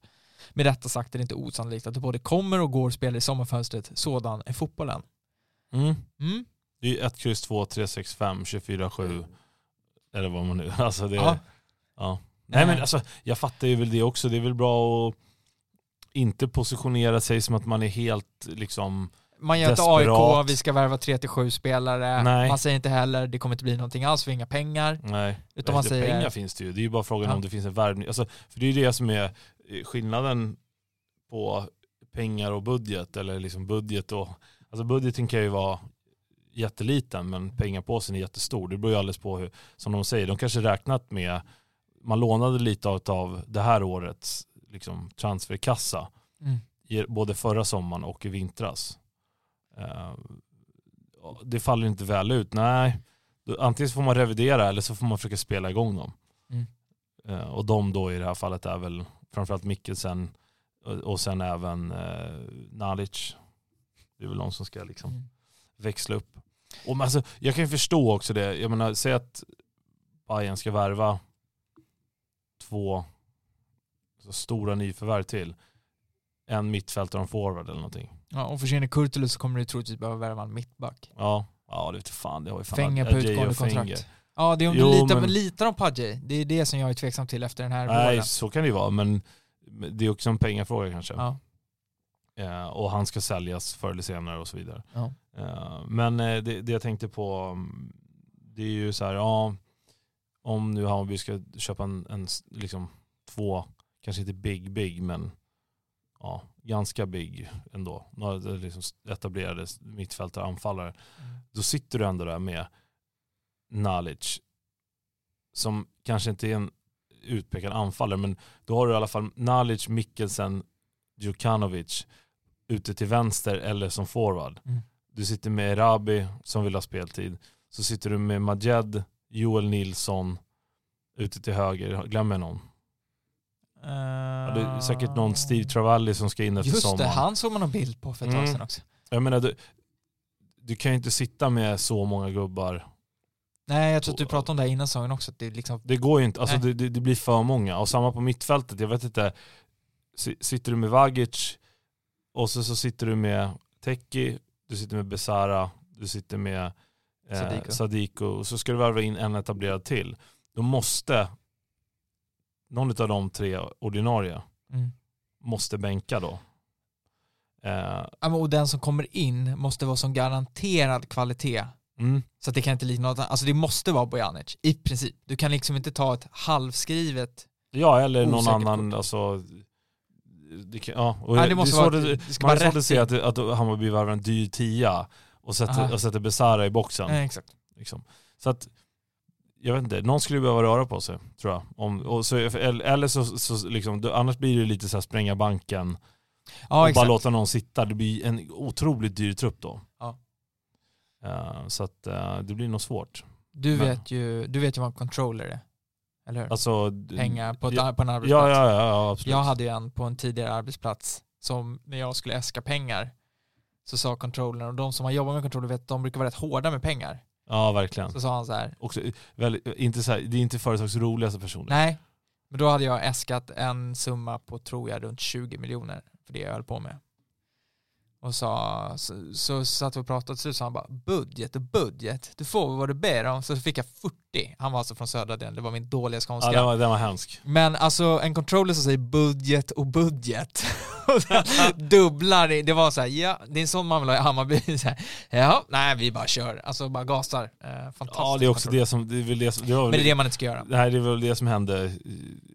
Med detta sagt är det inte osannolikt att det både kommer och går spelare i sommarfönstret, sådan är fotbollen. Mm. Mm. Det är 1, kryss 2, 3, 6, 5, 24, 7 eller vad man nu, alltså det, ja. ja. Nej men alltså, jag fattar ju väl det också. Det är väl bra att inte positionera sig som att man är helt liksom man gör desperat. ett AIK, vi ska värva 3-7 spelare. Nej. Man säger inte heller, det kommer inte bli någonting alls, för inga pengar. Nej, Utan man säger... pengar finns det ju. Det är ju bara frågan ja. om det finns en värvning. Alltså, för det är ju det som är eh, skillnaden på pengar och budget. Eller liksom budget och, alltså budgeten kan ju vara jätteliten men pengapåsen är jättestor. Det beror ju alldeles på hur, som de säger, de kanske räknat med man lånade lite av det här årets liksom, transferkassa. Mm. både förra sommaren och i vintras. Uh, det faller inte väl ut. Nej, antingen får man revidera eller så får man försöka spela igång dem. Mm. Uh, och de då i det här fallet är väl framförallt Mikkelsen och, och sen även uh, Nalic. Det är väl de som ska liksom mm. växla upp. Och, alltså, jag kan ju förstå också det. Jag menar, säg att Bayern ska värva två stora nyförvärv till. En mittfältare och en forward eller någonting. Ja, och försvinner Kurtulus så kommer du troligtvis behöva värva en mittback. Ja, ja det vet fan. Det har ju fan Fänger på utgående kontrakt. Ja, det är om jo, du litar, men... litar de på Adjei. Det är det som jag är tveksam till efter den här Nej, våren. så kan det ju vara, men det är också en pengafråga kanske. Ja. Uh, och han ska säljas förr eller senare och så vidare. Ja. Uh, men uh, det, det, jag tänkte på, mm, det är ju så här, ja, om nu Hammarby ska köpa en, en liksom två, kanske inte big big men ja, ganska big ändå. Några liksom etablerade mittfältare, anfallare. Mm. Då sitter du ändå där med Nalic som kanske inte är en utpekad anfallare men då har du i alla fall Nalic, Mikkelsen, Djukanovic ute till vänster eller som forward. Mm. Du sitter med Erabi som vill ha speltid. Så sitter du med Majed, Joel Nilsson ute till höger, glömmer jag någon? Ja, det är säkert någon Steve Travalli som ska in efter Just sommaren. det, han såg man någon bild på för ett tag Mm. sedan också. Jag menar, du, du kan ju inte sitta med så många gubbar. Nej, jag tror att du pratade om det här innan säsongen också. Det liksom, Det går ju inte, alltså det, det, det blir för många. Och samma på mittfältet, jag vet inte. Si- Sitter du med Vagic och så, så sitter du med Teki, du sitter med Besara, du sitter med eh, Sadiko. Sadiko. så ska du värva in en etablerad till. Då måste någon av de tre ordinarie mm. måste bänka då. Eh, Och den som kommer in måste vara som garanterad kvalitet. mm. Så det kan inte likna något annat. Alltså det måste vara Bojanic, i princip. Du kan liksom inte ta ett halvskrivet... Ja, eller någon annan, kort. alltså det kan, ja, och Nej, det måste är det har svårt att se att, att Hammarby värvar en dyr tia och sätter, Aha. och sätter Besara i boxen. Nej, exakt. Liksom. Så att, jag vet inte, någon skulle behöva röra på sig tror jag. Om, och så, eller så, så liksom, annars blir det lite så här spränga banken Ja, och exakt. bara låta någon sitta. Det blir en otroligt dyr trupp då. Ja. Eh, så att eh, det blir nog svårt. Du Men- vet, ju, du vet ju vad en controller är. Eller hur? Alltså, Pengar på, ett, ja, på en arbetsplats. ja, ja, ja, absolut. Jag hade ju en på en tidigare arbetsplats som när jag skulle äska pengar så sa controllern, och de som har jobbat med controller vet de brukar vara rätt hårda med pengar. Ja, verkligen. Så sa han så här, Också, väldigt, inte så här, det är inte företags roligaste personer. nej, men då hade jag äskat en summa på, tror jag, runt 20 miljoner för det jag höll på med. Och sa, så, så satt vi och pratade och till slut sa han bara budget och budget, du får vad du ber om. Så fick jag 40. Han var alltså från södra delen, det var min dåliga skånska. Ja, den var, den var hemsk. Men alltså en controller som säger budget och budget dubblar det, det var så här, ja, det är en sån man vill ha i Hammarby. Så här, ja, nej vi bara kör, alltså bara gasar. Eh, fantastiskt. Ja, det är också det som, det är väl det som, det var väl, Men det är det man inte ska göra. det är väl det som hände.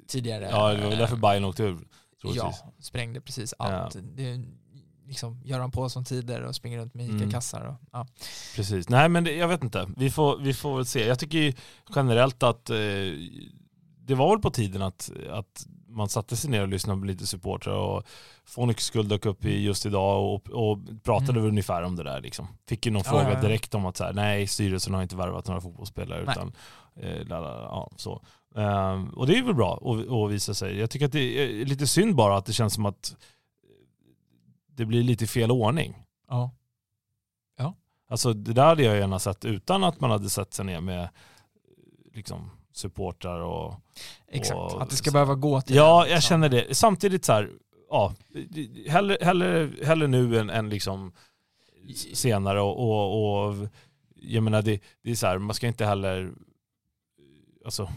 Tidigare. Ja, det var väl därför eh, Bayern åkte ur. Ja, sprängde precis Ja. allt. Det är liksom Göran Paulsson tider och springer runt med Mm. ICA-kassar och ja. Precis. Nej men det, jag vet inte. Vi får, vi får väl se. Jag tycker ju generellt att eh, det var väl på tiden att, att man satte sig ner och lyssnade på lite supportrar och Fonix skuld dök upp i just idag och, och pratade Mm. ungefär om det där liksom. Fick ju någon Ja, fråga ja, ja. direkt om att så här, nej styrelsen har inte värvat några fotbollsspelare Nej. utan eh, la, la, la, ja, så. Ehm, och det är väl bra att, visa sig. Jag tycker att det är lite synd bara att det känns som att det blir lite fel ordning. ja. Alltså det där hade jag gärna sett utan att man hade sett sig ner med liksom supportrar och... Exakt. Och- att det ska behöva gå till Ja, jag känner det. Samtidigt så här, ja, hellre, hellre, hellre nu än, än liksom senare och, och, och jag menar det, det är så här, man ska inte heller, alltså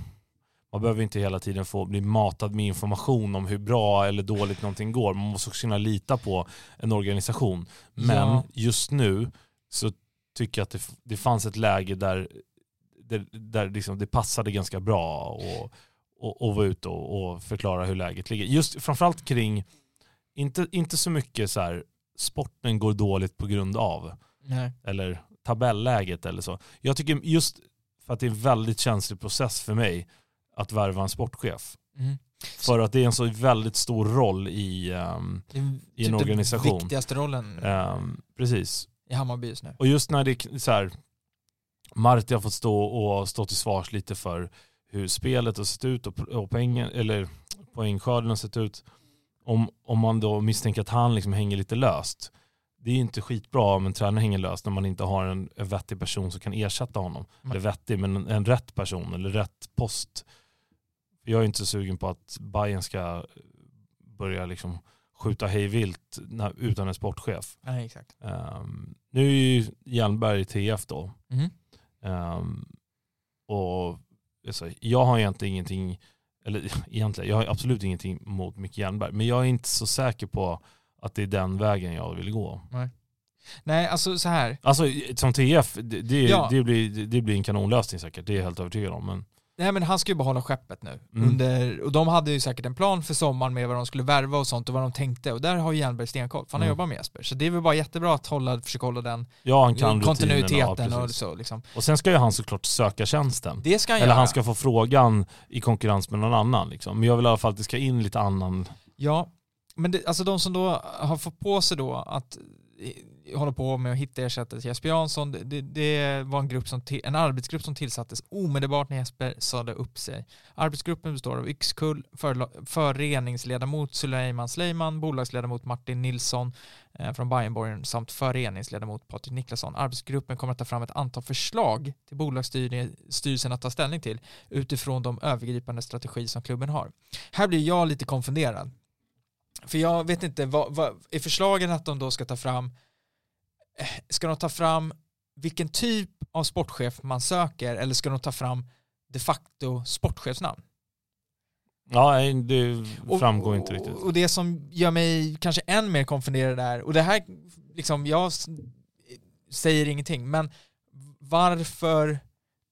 man behöver inte hela tiden få bli matad med information om hur bra eller dåligt någonting går. Man måste också kunna lita på en organisation. Men Ja. just nu så tycker jag att det, det fanns ett läge där, där, där liksom det passade ganska bra och, och, och vara ute och, och förklara hur läget ligger. Just framförallt kring, inte, inte så mycket så här, sporten går dåligt på grund av, Nej. eller tabelläget eller så. Jag tycker just för att det är en väldigt känslig process för mig att värva en sportchef. Mm. För att det är en så väldigt stor roll i, Det är I en organisation. Den viktigaste rollen ehm, precis. i Hammarby just nu. Och just när det är så här, Marti har fått stå och stå till svars lite för hur spelet har sett ut och, och eller poängskörden har sett ut. Om, om man då misstänker att han liksom hänger lite löst. Det är ju inte skitbra om en tränare hänger löst när man inte har en, en vettig person som kan ersätta honom. Nej. Eller vettig, men en, en rätt person eller rätt post. Jag är inte så sugen på att Bayern ska börja liksom skjuta hej vilt när- utan en sportchef. Nej, exakt. Ehm, nu är ju Hjelmberg TF då. Mhm. Ehm, och alltså, jag har egentligen ingenting, eller egentligen, jag har absolut ingenting mot Micke Hjelmberg. Men jag är inte så säker på att det är den vägen jag vill gå. Nej, alltså så här. Alltså som TF, det, det, Ja. det, blir, det, det blir en kanonlösning säkert. Det är jag helt övertygad om. Men, Nej men han ska ju behålla skeppet nu. Mm. Under, och de hade ju säkert en plan för sommaren med vad de skulle värva och sånt och vad de tänkte. Och där har ju Jernberg stenkoll, för han har Mm. jobbat med Jesper. Så det är väl bara jättebra att hålla, försöka hålla den ja, kontinuiteten ja, och så liksom. Och sen ska ju han såklart söka tjänsten. Det ska han Eller göra. han ska få frågan i konkurrens med någon annan. Liksom. Men jag vill i alla fall att det ska in lite annan Ja, men det, alltså de som då har fått på sig då att håller på med att hitta ersättare till Jesper Jansson. Det, det, det var en, grupp som till, en arbetsgrupp som tillsattes omedelbart när Jesper sade upp sig. Arbetsgruppen består av Yxkull, för, föreningsledamot Suleiman Sleiman, bolagsledamot Martin Nilsson eh, från Bajenborgen samt föreningsledamot Patrik Niklasson. Arbetsgruppen kommer att ta fram ett antal förslag till bolagsstyrelsen att ta ställning till utifrån de övergripande strategi som klubben har. Här blir jag lite konfunderad. För jag vet inte, vad, vad, är förslagen att de då ska ta fram, ska de ta fram vilken typ av sportchef man söker eller ska de ta fram de facto sportchefsnamn? Ja, det framgår och, inte riktigt. Och det som gör mig kanske än mer konfunderad är, och det här, liksom, jag säger ingenting, men varför,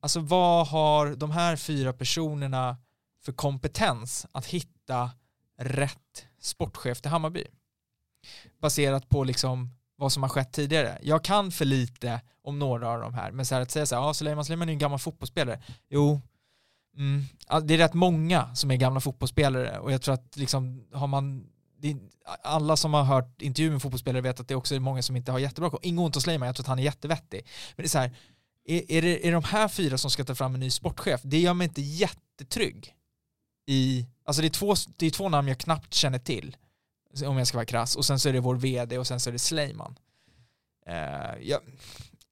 alltså vad har de här fyra personerna för kompetens att hitta rätt sportchef till Hammarby. Baserat på liksom vad som har skett tidigare. Jag kan för lite om några av de här, men så här att säga så här, ja, Suleiman Suleiman är en gammal fotbollsspelare. Jo, mm, det är rätt många som är gamla fotbollsspelare och jag tror att liksom har man alla som har hört intervjuer med fotbollsspelare vet att det också är många som inte har jättebra koll. Inget ont om Suleiman, jag tror att han är jättevettig. Men det är så här, är, är, det, är de här fyra som ska ta fram en ny sportchef? Det gör mig inte jättetrygg i, alltså det är två, det är två namn jag knappt känner till, om jag ska vara krass, och sen så är det vår vd och sen så är det Sleiman. Uh, jag,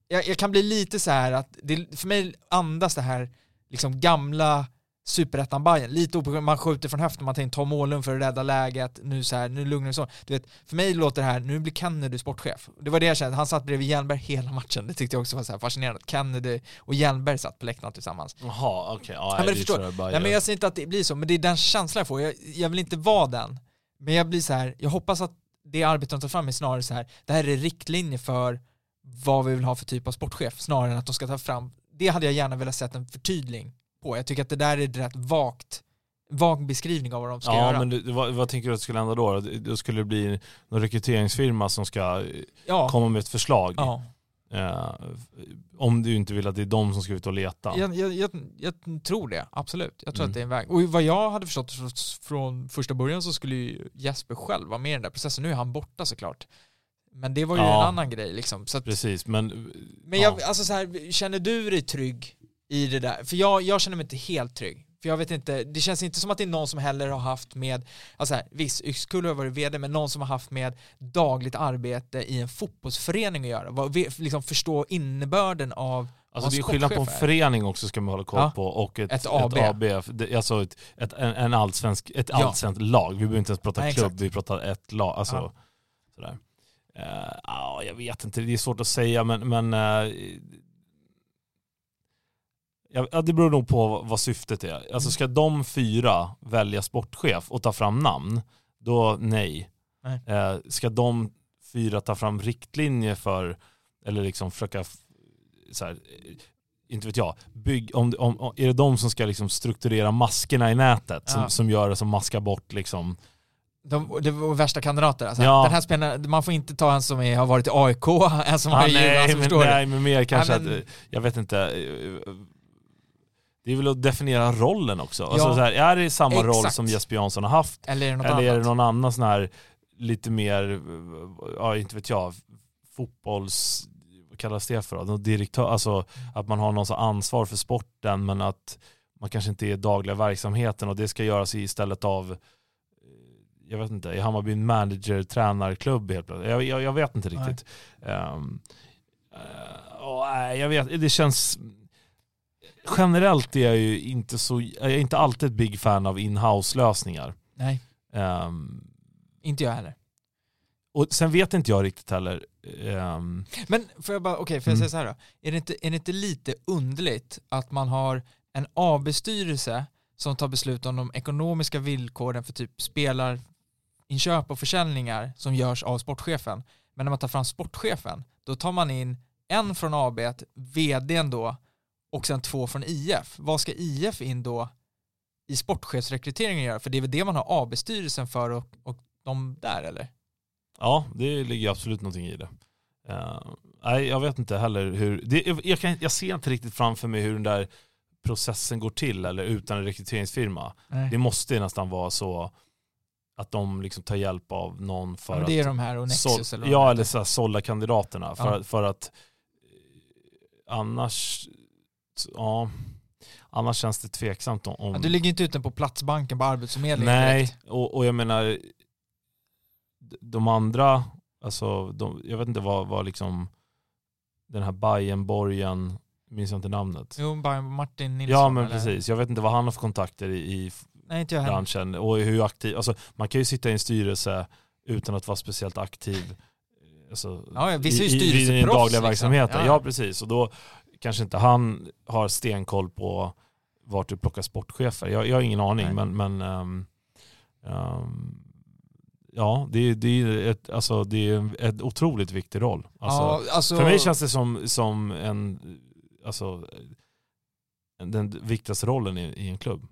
jag, jag, kan bli lite så här att, det, för mig andas det här liksom gamla superettan Bayern lite opåkört, man skjuter från höften, man tänker ta målen för att rädda läget, nu så här, nu lugnar det så. Du vet, för mig låter det här, nu blir Kennedy sportchef. Det var det jag kände, han satt bredvid Hjelmberg hela matchen, det tyckte jag också var så fascinerande. Kennedy och Hjelmberg satt på läktaren tillsammans. Jaha, okej. Okay. Ja, ja, men förstår, nej, men jag säger inte att det blir så, men det är den känslan jag får. Jag, jag vill inte vara den. Men jag blir så här, jag hoppas att det arbetet de tar fram är snarare så här, det här är riktlinjer för vad vi vill ha för typ av sportchef, snarare än att de ska ta fram, det hade jag gärna velat sett en förtydling på. Jag tycker att det där är rätt vagt vag beskrivning av vad de ska ja, göra. Men du, vad, vad, tänker du att det skulle hända då? Då skulle det bli någon rekryteringsfirma som ska ja. komma med ett förslag. Ja. Eh, om du inte vill att det är de som ska ut och leta. Jag, jag, jag, jag tror det, absolut. Jag tror mm. att det är en väg. Och vad jag hade förstått från första början så skulle ju Jesper själv vara med i den där processen. Nu är han borta såklart. Men det var ju ja. en annan grej liksom. Att, Precis, men... Men jag, alltså så här, känner du dig trygg i det där. För jag, jag känner mig inte helt trygg. För jag vet inte, det känns inte som att det är någon som heller har haft med, alltså här, visst, Yxkull har varit vd, men någon som har haft med dagligt arbete i en fotbollsförening att göra. Vad, liksom förstå innebörden av Alltså det är skillnad på en förening också ska man hålla koll ja. på och ett, ett AB. Ett AB alltså ett, ett, en, en allsvensk, ett ja. allsvenskt lag. Vi behöver inte ens prata Nej, klubb, exakt. vi pratar ett lag. Alltså, ja. sådär. Uh, jag vet inte, det är svårt att säga men, men uh, Ja, det beror nog på vad syftet är. Alltså ska de fyra välja sportchef och ta fram namn, då nej. nej. Eh, ska de fyra ta fram riktlinjer för, eller liksom försöka, så här, inte vet jag, bygg, om, om, är det de som ska liksom strukturera maskerna i nätet ja. som, som gör det, som maskar bort liksom de, det var värsta kandidater alltså. Ja. Den här spelaren, man får inte ta en som är, har varit i AIK, en som ah, har nej, alltså, men, nej, men mer kanske ja, men, att, jag vet inte, det är väl att definiera rollen också. Alltså ja, alltså så här, är det samma exakt. roll som Jesper Jansson har haft? Eller är det, något eller annat? är det någon annan sån här lite mer, ja inte vet jag, fotbolls, vad kallas det för då? Direktör, alltså att man har någon ansvar för sporten men att man kanske inte är dagliga verksamheten och det ska göras istället av jag vet inte, är Hammarby en manager, tränarklubb helt plötsligt? Jag, jag, jag vet inte riktigt. Um, uh, och, uh, jag vet, det känns generellt är jag ju inte så, jag är inte alltid ett big fan av in-house lösningar. Nej. Um, inte jag heller. Och sen vet inte jag riktigt heller. Um, Men får jag bara, okej, okay, får jag mm. säga så här då? Är det, inte, är det inte lite underligt att man har en AB-styrelse som tar beslut om de ekonomiska villkoren för typ spelarinköp och försäljningar som görs av sportchefen. Men när man tar fram sportchefen, då tar man in en från AB, vdn då, och sen två från IF. Vad ska IF in då i sportchefsrekryteringen göra? För det är väl det man har AB-styrelsen för och, och de där eller? Ja, det ligger absolut någonting i det. Uh, nej, jag vet inte heller hur, det, jag, kan, jag ser inte riktigt framför mig hur den där processen går till eller utan en rekryteringsfirma. Nej. Det måste nästan vara så att de liksom tar hjälp av någon för Ja, men att det är de här och Nexus Sol- eller ja, eller så här, sålla kandidaterna. För, Ja. att- för att eh, annars, ja, annars känns det tveksamt om... Ja, du ligger inte ute på Platsbanken på Arbetsförmedlingen Nej, och, och jag menar, de andra, alltså, de, jag vet inte vad, vad liksom, den här Bajenborgen, minns jag inte namnet. Jo, Martin Nilsson. Ja men eller? precis, jag vet inte vad han har för kontakter i, i Nej, branschen och hur aktiv, alltså man kan ju sitta i en styrelse utan att vara speciellt aktiv alltså, Ja, ja, i, ju i, i den dagliga liksom. verksamheten. Ja. Ja. precis, och då kanske inte han har stenkoll på vart du plockar sportchefer. Jag, jag har ingen aning Nej. men, men ehm, ehm, ja det, är- det är ett, alltså, det är en otroligt viktig roll. Alltså, ja, alltså, för mig känns det som, som en, alltså, en- den viktigaste rollen i, i en klubb.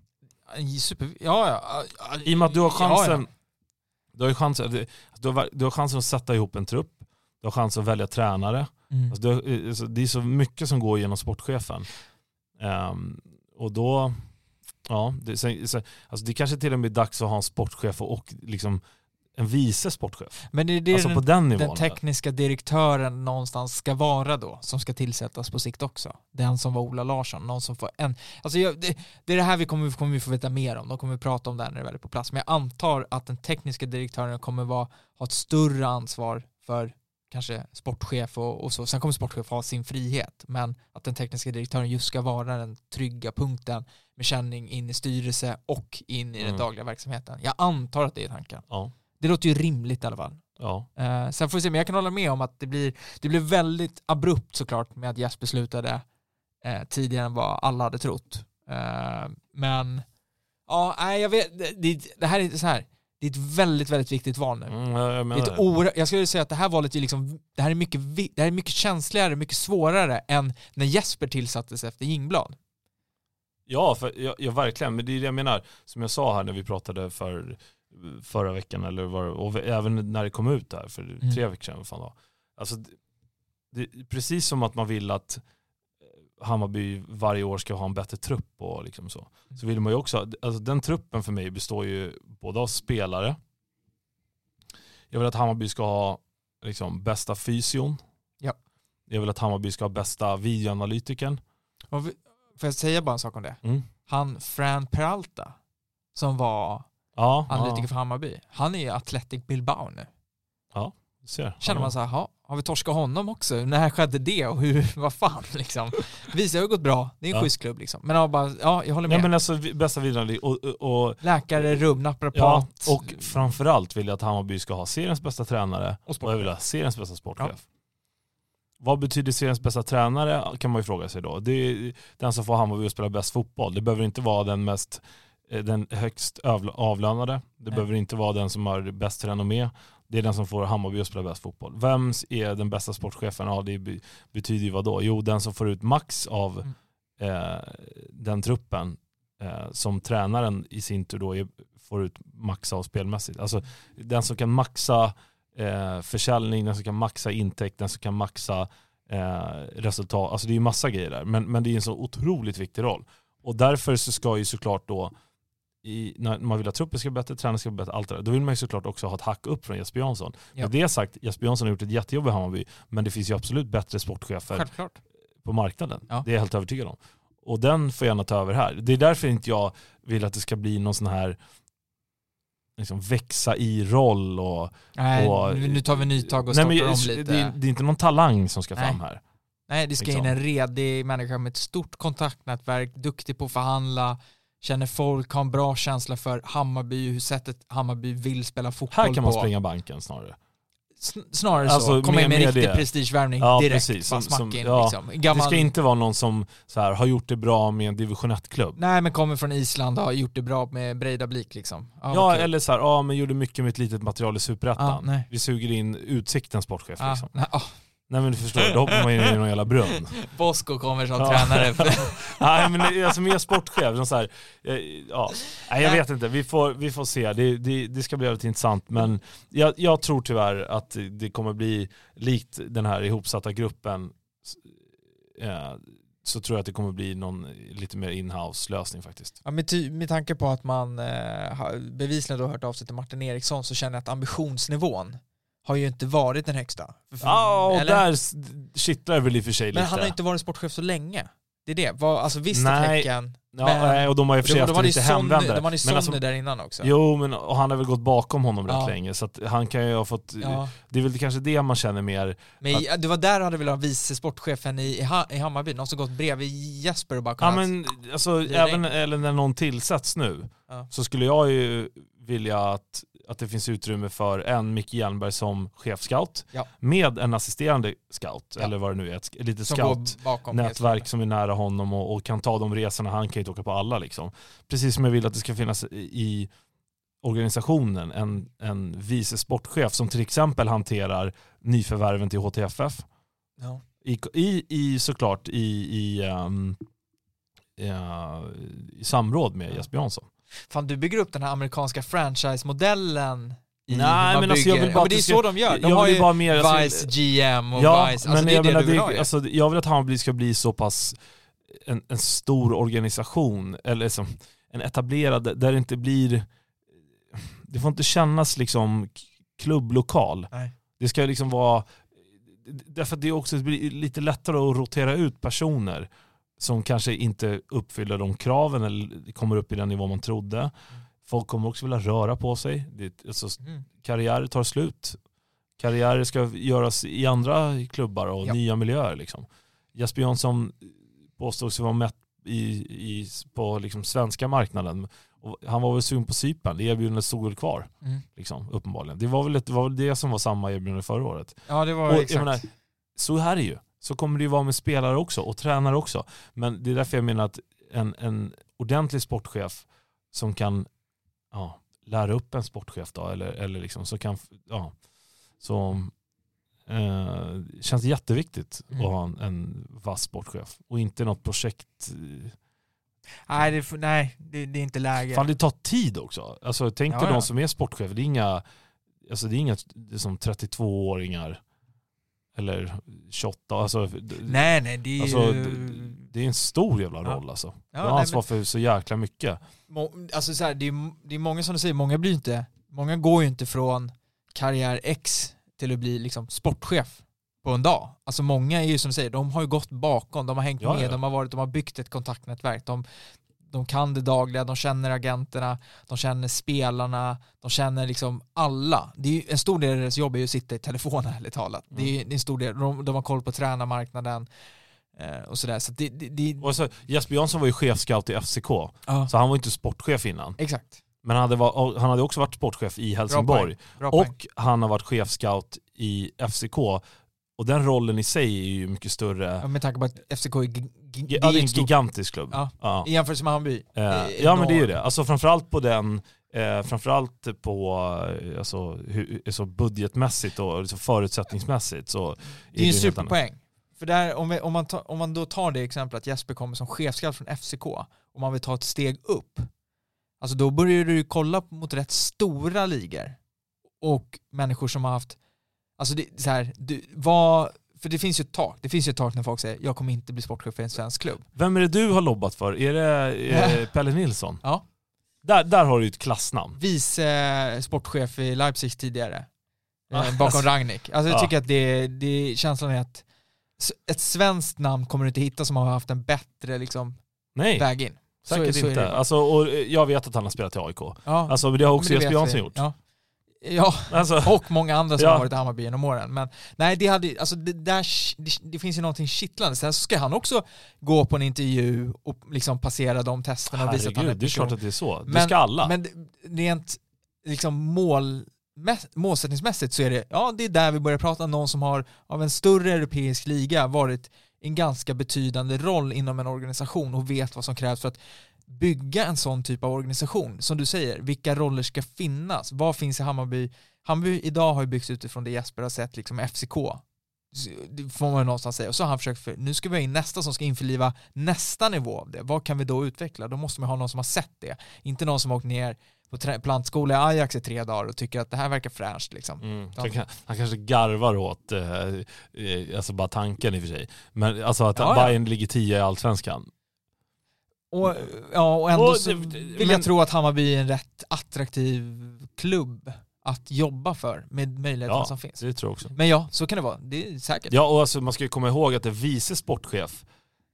Super, ja, ja. I och med att du har chansen, Ja, Du, har chansen du, har, du har chansen att sätta ihop en trupp, du har chansen att välja tränare. Mm. Alltså, du, alltså, det är så mycket som går genom sportchefen. Ehm, och då, ja, det, så, så, alltså det kanske till och med är dags att ha en sportchef och, och liksom en vice sportchef. Men är det alltså den, på den nivån. den tekniska direktören någonstans ska vara då, som ska tillsättas på sikt också. Den som var Ola Larsson, någon som får en... Alltså jag, det, det är det här vi kommer, kommer vi få veta mer om, de kommer vi prata om det här när det väl är på plats. Men jag antar att den tekniska direktören kommer vara, ha ett större ansvar för kanske sportchef och, och så. Sen kommer sportchef ha sin frihet, men att den tekniska direktören just ska vara den trygga punkten med känning in i styrelse och in i den Mm. dagliga verksamheten. Jag antar att det är tanken. Ja, Det låter ju rimligt i alla fall. ja. Eh, sen får vi se, men jag kan hålla med om att det blir, det blir väldigt abrupt såklart med att Jesper slutade eh, tidigare än vad alla hade trott. Eh, men ja, nej, jag vet, det, det, här är så här, det är ett väldigt, väldigt viktigt val nu. Mm, jag Det är ett jag skulle säga att det här valet är liksom, det här är mycket, det här är mycket känsligare, mycket svårare än när Jesper tillsattes efter Jingblad. Ja, för, ja, ja, verkligen. Men det är det jag menar. Som jag sa här när vi pratade för, förra veckan, eller var, och även när det kom ut där för Mm. tre veckor sedan. Fan då. Alltså, det, precis som att man vill att Hammarby varje år ska ha en bättre trupp och liksom så. Så vill man ju också, alltså den truppen för mig består ju både av spelare, jag vill att Hammarby ska ha liksom, bästa fysion, Ja. jag vill att Hammarby ska ha bästa videoanalytikern. Och vi, får jag säga bara en sak om det? Mm. Han Fran Peralta, som var Ja, analytiker ja, för Hammarby, han är ju Athletic Bilbao nu. du ser. Känner Ja. man så här, "Ha, har vi torskat honom också? När skedde det och hur, vad fan liksom? Det har gått bra, det är en Ja. schysst klubb liksom. Men ja, bara, ja, jag håller med. Ja men alltså bästa videoanalytik och, och, Läkare, rum, ja, naprapat och framförallt vill jag att Hammarby ska ha seriens bästa tränare och och jag vill ha seriens bästa sportchef. Vad betyder seriens bästa tränare kan man ju fråga sig då. Det är den som får Hammarby att spela bäst fotboll. Det behöver inte vara den mest eh, den högst avlönade. Det Nej. behöver inte vara den som har bäst renommé. Det är den som får Hammarby att spela bäst fotboll. Vems är den bästa sportchefen? Ja, det be- betyder ju vad då? Jo, den som får ut max av Mm. eh, den truppen eh, som tränaren i sin tur då är, får ut max av spelmässigt. Alltså den som kan maxa eh, försäljning, den som kan maxa intäkt, den som kan maxa eh, resultat. Alltså det är ju massa grejer där. Men, men det är en så otroligt viktig roll. Och därför så ska ju såklart då i, när man vill att truppen ska bli bättre, tränaren ska bli bättre, allt det där. Då vill man ju såklart också ha ett hack upp från Jesper Jansson. Ja. Med det sagt, Jesper Jansson har gjort ett jättejobb i Hammarby, men det finns ju absolut bättre sportchefer Självklart. på marknaden. Ja. Det är jag helt övertygad om. Och den får gärna ta över här. Det är därför inte jag vill att det ska bli någon sån här liksom växa i roll och... Nej, och nu tar vi nytag och Nej, men, om lite. det, är, det är inte någon talang som ska Nej. fram här. Nej, det ska liksom. in en redig människa med ett stort kontaktnätverk, duktig på att förhandla, känner folk, har en bra känsla för Hammarby, hur sättet Hammarby vill spela fotboll Här kan man på. springa banken snarare. Sn- Snarare Alltså, så, komma in med en riktig det. prestigevärvning Ja, direkt, precis. Som- som- in ja. liksom. Det Gammal, ska inte vara någon som så här, har gjort det bra med en division 1-klubb. Nej men kommer från Island och har gjort det bra med Breidablik liksom. Ja, Ja, kul. eller så här, ja men gjorde mycket med ett litet material i Superettan. nej. Vi suger in Utsiktens sportchef liksom. nej, oh, Nej men du förstår, då hoppar man in i någon jävla brunn. Bosko kommer som Ja. tränare. Nej men det är alltså mer sportchef, som så här, eh, ja. Nej jag vet inte, vi får, vi får se. Det, det, det ska bli väldigt intressant men jag, jag tror tyvärr att det kommer bli likt den här ihopsatta gruppen. Eh, så tror jag att det kommer bli någon lite mer in-house lösning faktiskt. Ja, med, ty- med tanke på att man eh, har bevisligen då hört av sig till Martin Eriksson så känner jag att ambitionsnivån har ju inte varit den högsta. Ja, och eller? där kittlar väl i och för sig Men lite. han har inte varit sportchef så länge. Det är det. Var, alltså visst Nej, är Häcken, ja, men- nej, och de har ju för sig haft lite Sonny, hemvändare. de hade ju Men alltså, Sonny där innan också. Jo, men och han har väl gått bakom honom rätt Ja. länge så att han kan ju ha fått, Ja. det är väl kanske det man känner mer, Men i- det var där du hade velat ha vice sportchefen i, i, Ha- i Hammarby, någon som gått bredvid Jesper och bara ja kunnat... men alltså även eller när någon tillsätts nu Ja. så skulle jag ju vilja att, att det finns utrymme för en Micke Hjelmberg som chefscout Ja. med en assisterande scout Ja. eller vad det nu är, ett, litet som scout går bakom nätverk som är nära honom och, och kan ta de resorna. Han kan ju inte åka på alla liksom. Precis som jag vill att det ska finnas i, organisationen en, en vice sportchef som till exempel hanterar nyförvärven till HTFF. Ja. I, i, i såklart i, i, ehm, ja, i samråd med. Jesper Jansson. Fan du bygger upp den här amerikanska franchise-modellen i Nej, men alltså, jag vill bara ja, men det är så de gör. De jag har ju bara mer- alltså- Vice GM och Ja, Vice, alltså men det är jag, det menar, du vill ha alltså, jag vill att Hammarby ska bli så pass en, en stor organisation, eller som en etablerad, där det inte blir, det får inte kännas liksom klubblokal. Nej. Det ska liksom vara, därför att det också blir lite lättare att rotera ut personer som kanske inte uppfyller de kraven eller kommer upp i den nivå man trodde. Folk kommer också vilja röra på sig. Det, alltså, Mm. karriärer tar slut. Karriärer ska göras i andra klubbar och Ja. nya miljöer. Liksom. Jesper Jansson påstås ju vara mätt i, i, på liksom svenska marknaden. Och han var väl sugen på Cypern, det erbjudandet stod väl kvar. Mm. Liksom, uppenbarligen. Det var, väl det var väl det som var samma erbjudande förra året. Ja det var Och exakt. menar, så här är det ju. Så kommer det ju vara med spelare också och tränare också. Men det är därför jag menar att en, en ordentlig sportchef som kan ja, lära upp en sportchef då, eller, eller liksom så kan, ja, så eh, känns jätteviktigt Mm. att ha en, en vass sportchef och inte något projekt. nej, det, nej det, det är inte läge. Fan det tar tid också. Alltså tänk dig ja. de som är sportchefer, det är inga, alltså det är inga det är som 32-åringar eller 28, alltså, nej nej det är Alltså, ju... det är en stor jävla Ja. roll alltså. Ja, du har ansvar för så jäkla mycket. Må- Alltså så här, det, är, det är många som du säger, många blir inte, många går ju inte från karriär X till att bli liksom sportchef på en dag. Alltså många är ju som du säger, de har ju gått bakom, de har hängt Ja, med, ja. de har varit, de har byggt ett kontaktnätverk, de, de kan det dagliga, de känner agenterna, de känner spelarna, de känner liksom alla. Det är en stor del av deras jobb är ju att sitta i telefon ärligt talat. Det, är, det är en stor del, de, de har koll på tränarmarknaden eh, och sådär. Så det, det, det, Och så, Jesper Jansson var ju chefscout i FCK, ja, så han var inte sportchef innan. exakt. Men han hade, var, han hade också varit sportchef i Bra Helsingborg. poäng. Bra poäng. Och han har varit chefscout i FCK. Och den rollen i sig är ju mycket större. Ja, med tanke på att FCK är, Ja, är det är en ett stort, gigantisk klubb. Ja. Ja. i jämförelse med Hammarby. Eh, ja men det är ju det. Alltså framförallt på den, eh, framförallt på eh, alltså, hur, alltså budgetmässigt och alltså förutsättningsmässigt så Det är ju en superpoäng. För där, om, vi, om, man ta, om man då tar det exemplet att Jesper kommer som chefscout från FCK och man vill ta ett steg upp, alltså då börjar du ju kolla mot rätt stora ligor och människor som har haft, alltså det, så här, du, vad, för det finns ju ett tak, det finns ju ett tak när folk säger jag kommer inte bli sportchef för en svensk klubb. Vem är det du har lobbat för? Är det eh, Pelle Nilsson? Ja. Där, där har du ju ett klassnamn. Vice eh, sportchef i Leipzig tidigare, Ah, eh, bakom alltså. Rangnick. Alltså jag Ja. tycker att det, det känslan är att ett svenskt namn kommer du inte hitta som har haft en bättre liksom, Nej, väg in. Så- säkert så är inte. bara. Alltså, och jag vet att han har spelat i AIK. Ja, Alltså, det har också Jesper Jansson gjort. Ja. Ja, Alltså, och många andra som Ja. har varit i Hammarby genom åren. Men nej, det, hade, alltså, det, där, det, det finns ju någonting kittlande. Sen så ska han också gå på en intervju och liksom passera de testerna och visa att han är herregud, det är person. klart att det är så. det Men- ska alla. Men rent liksom mål, mä- målsättningsmässigt så är det, ja det är där vi börjar prata om någon som har av en större europeisk liga varit en ganska betydande roll inom en organisation och vet vad som krävs för att bygga en sån typ av organisation. Som du säger, vilka roller ska finnas? Vad finns i Hammarby? Hammarby idag har ju byggts utifrån det Jesper har sett, liksom FCK. Det får man ju någonstans säga. Och så har han försökt, för, nu ska vi ha in nästa som ska införliva nästa nivå av det. Vad kan vi då utveckla? Då måste man ha någon som har sett det. Inte någon som har åkt ner på plantskola i Ajax i tre dagar och tycker att det här verkar fräscht liksom. Mm. Ja. Han, han kanske garvar åt, eh, eh, alltså bara tanken i och för sig. Men alltså att Ja, ja. Bayern ligger tia i allsvenskan. Och, ja, och ändå Och så vill men- jag tro att Hammarby är en rätt attraktiv klubb att jobba för med möjligheterna Ja, som finns. det tror jag också. Men ja, så kan det vara. Det är säkert. Ja, och alltså, man ska ju komma ihåg att det vice sportchef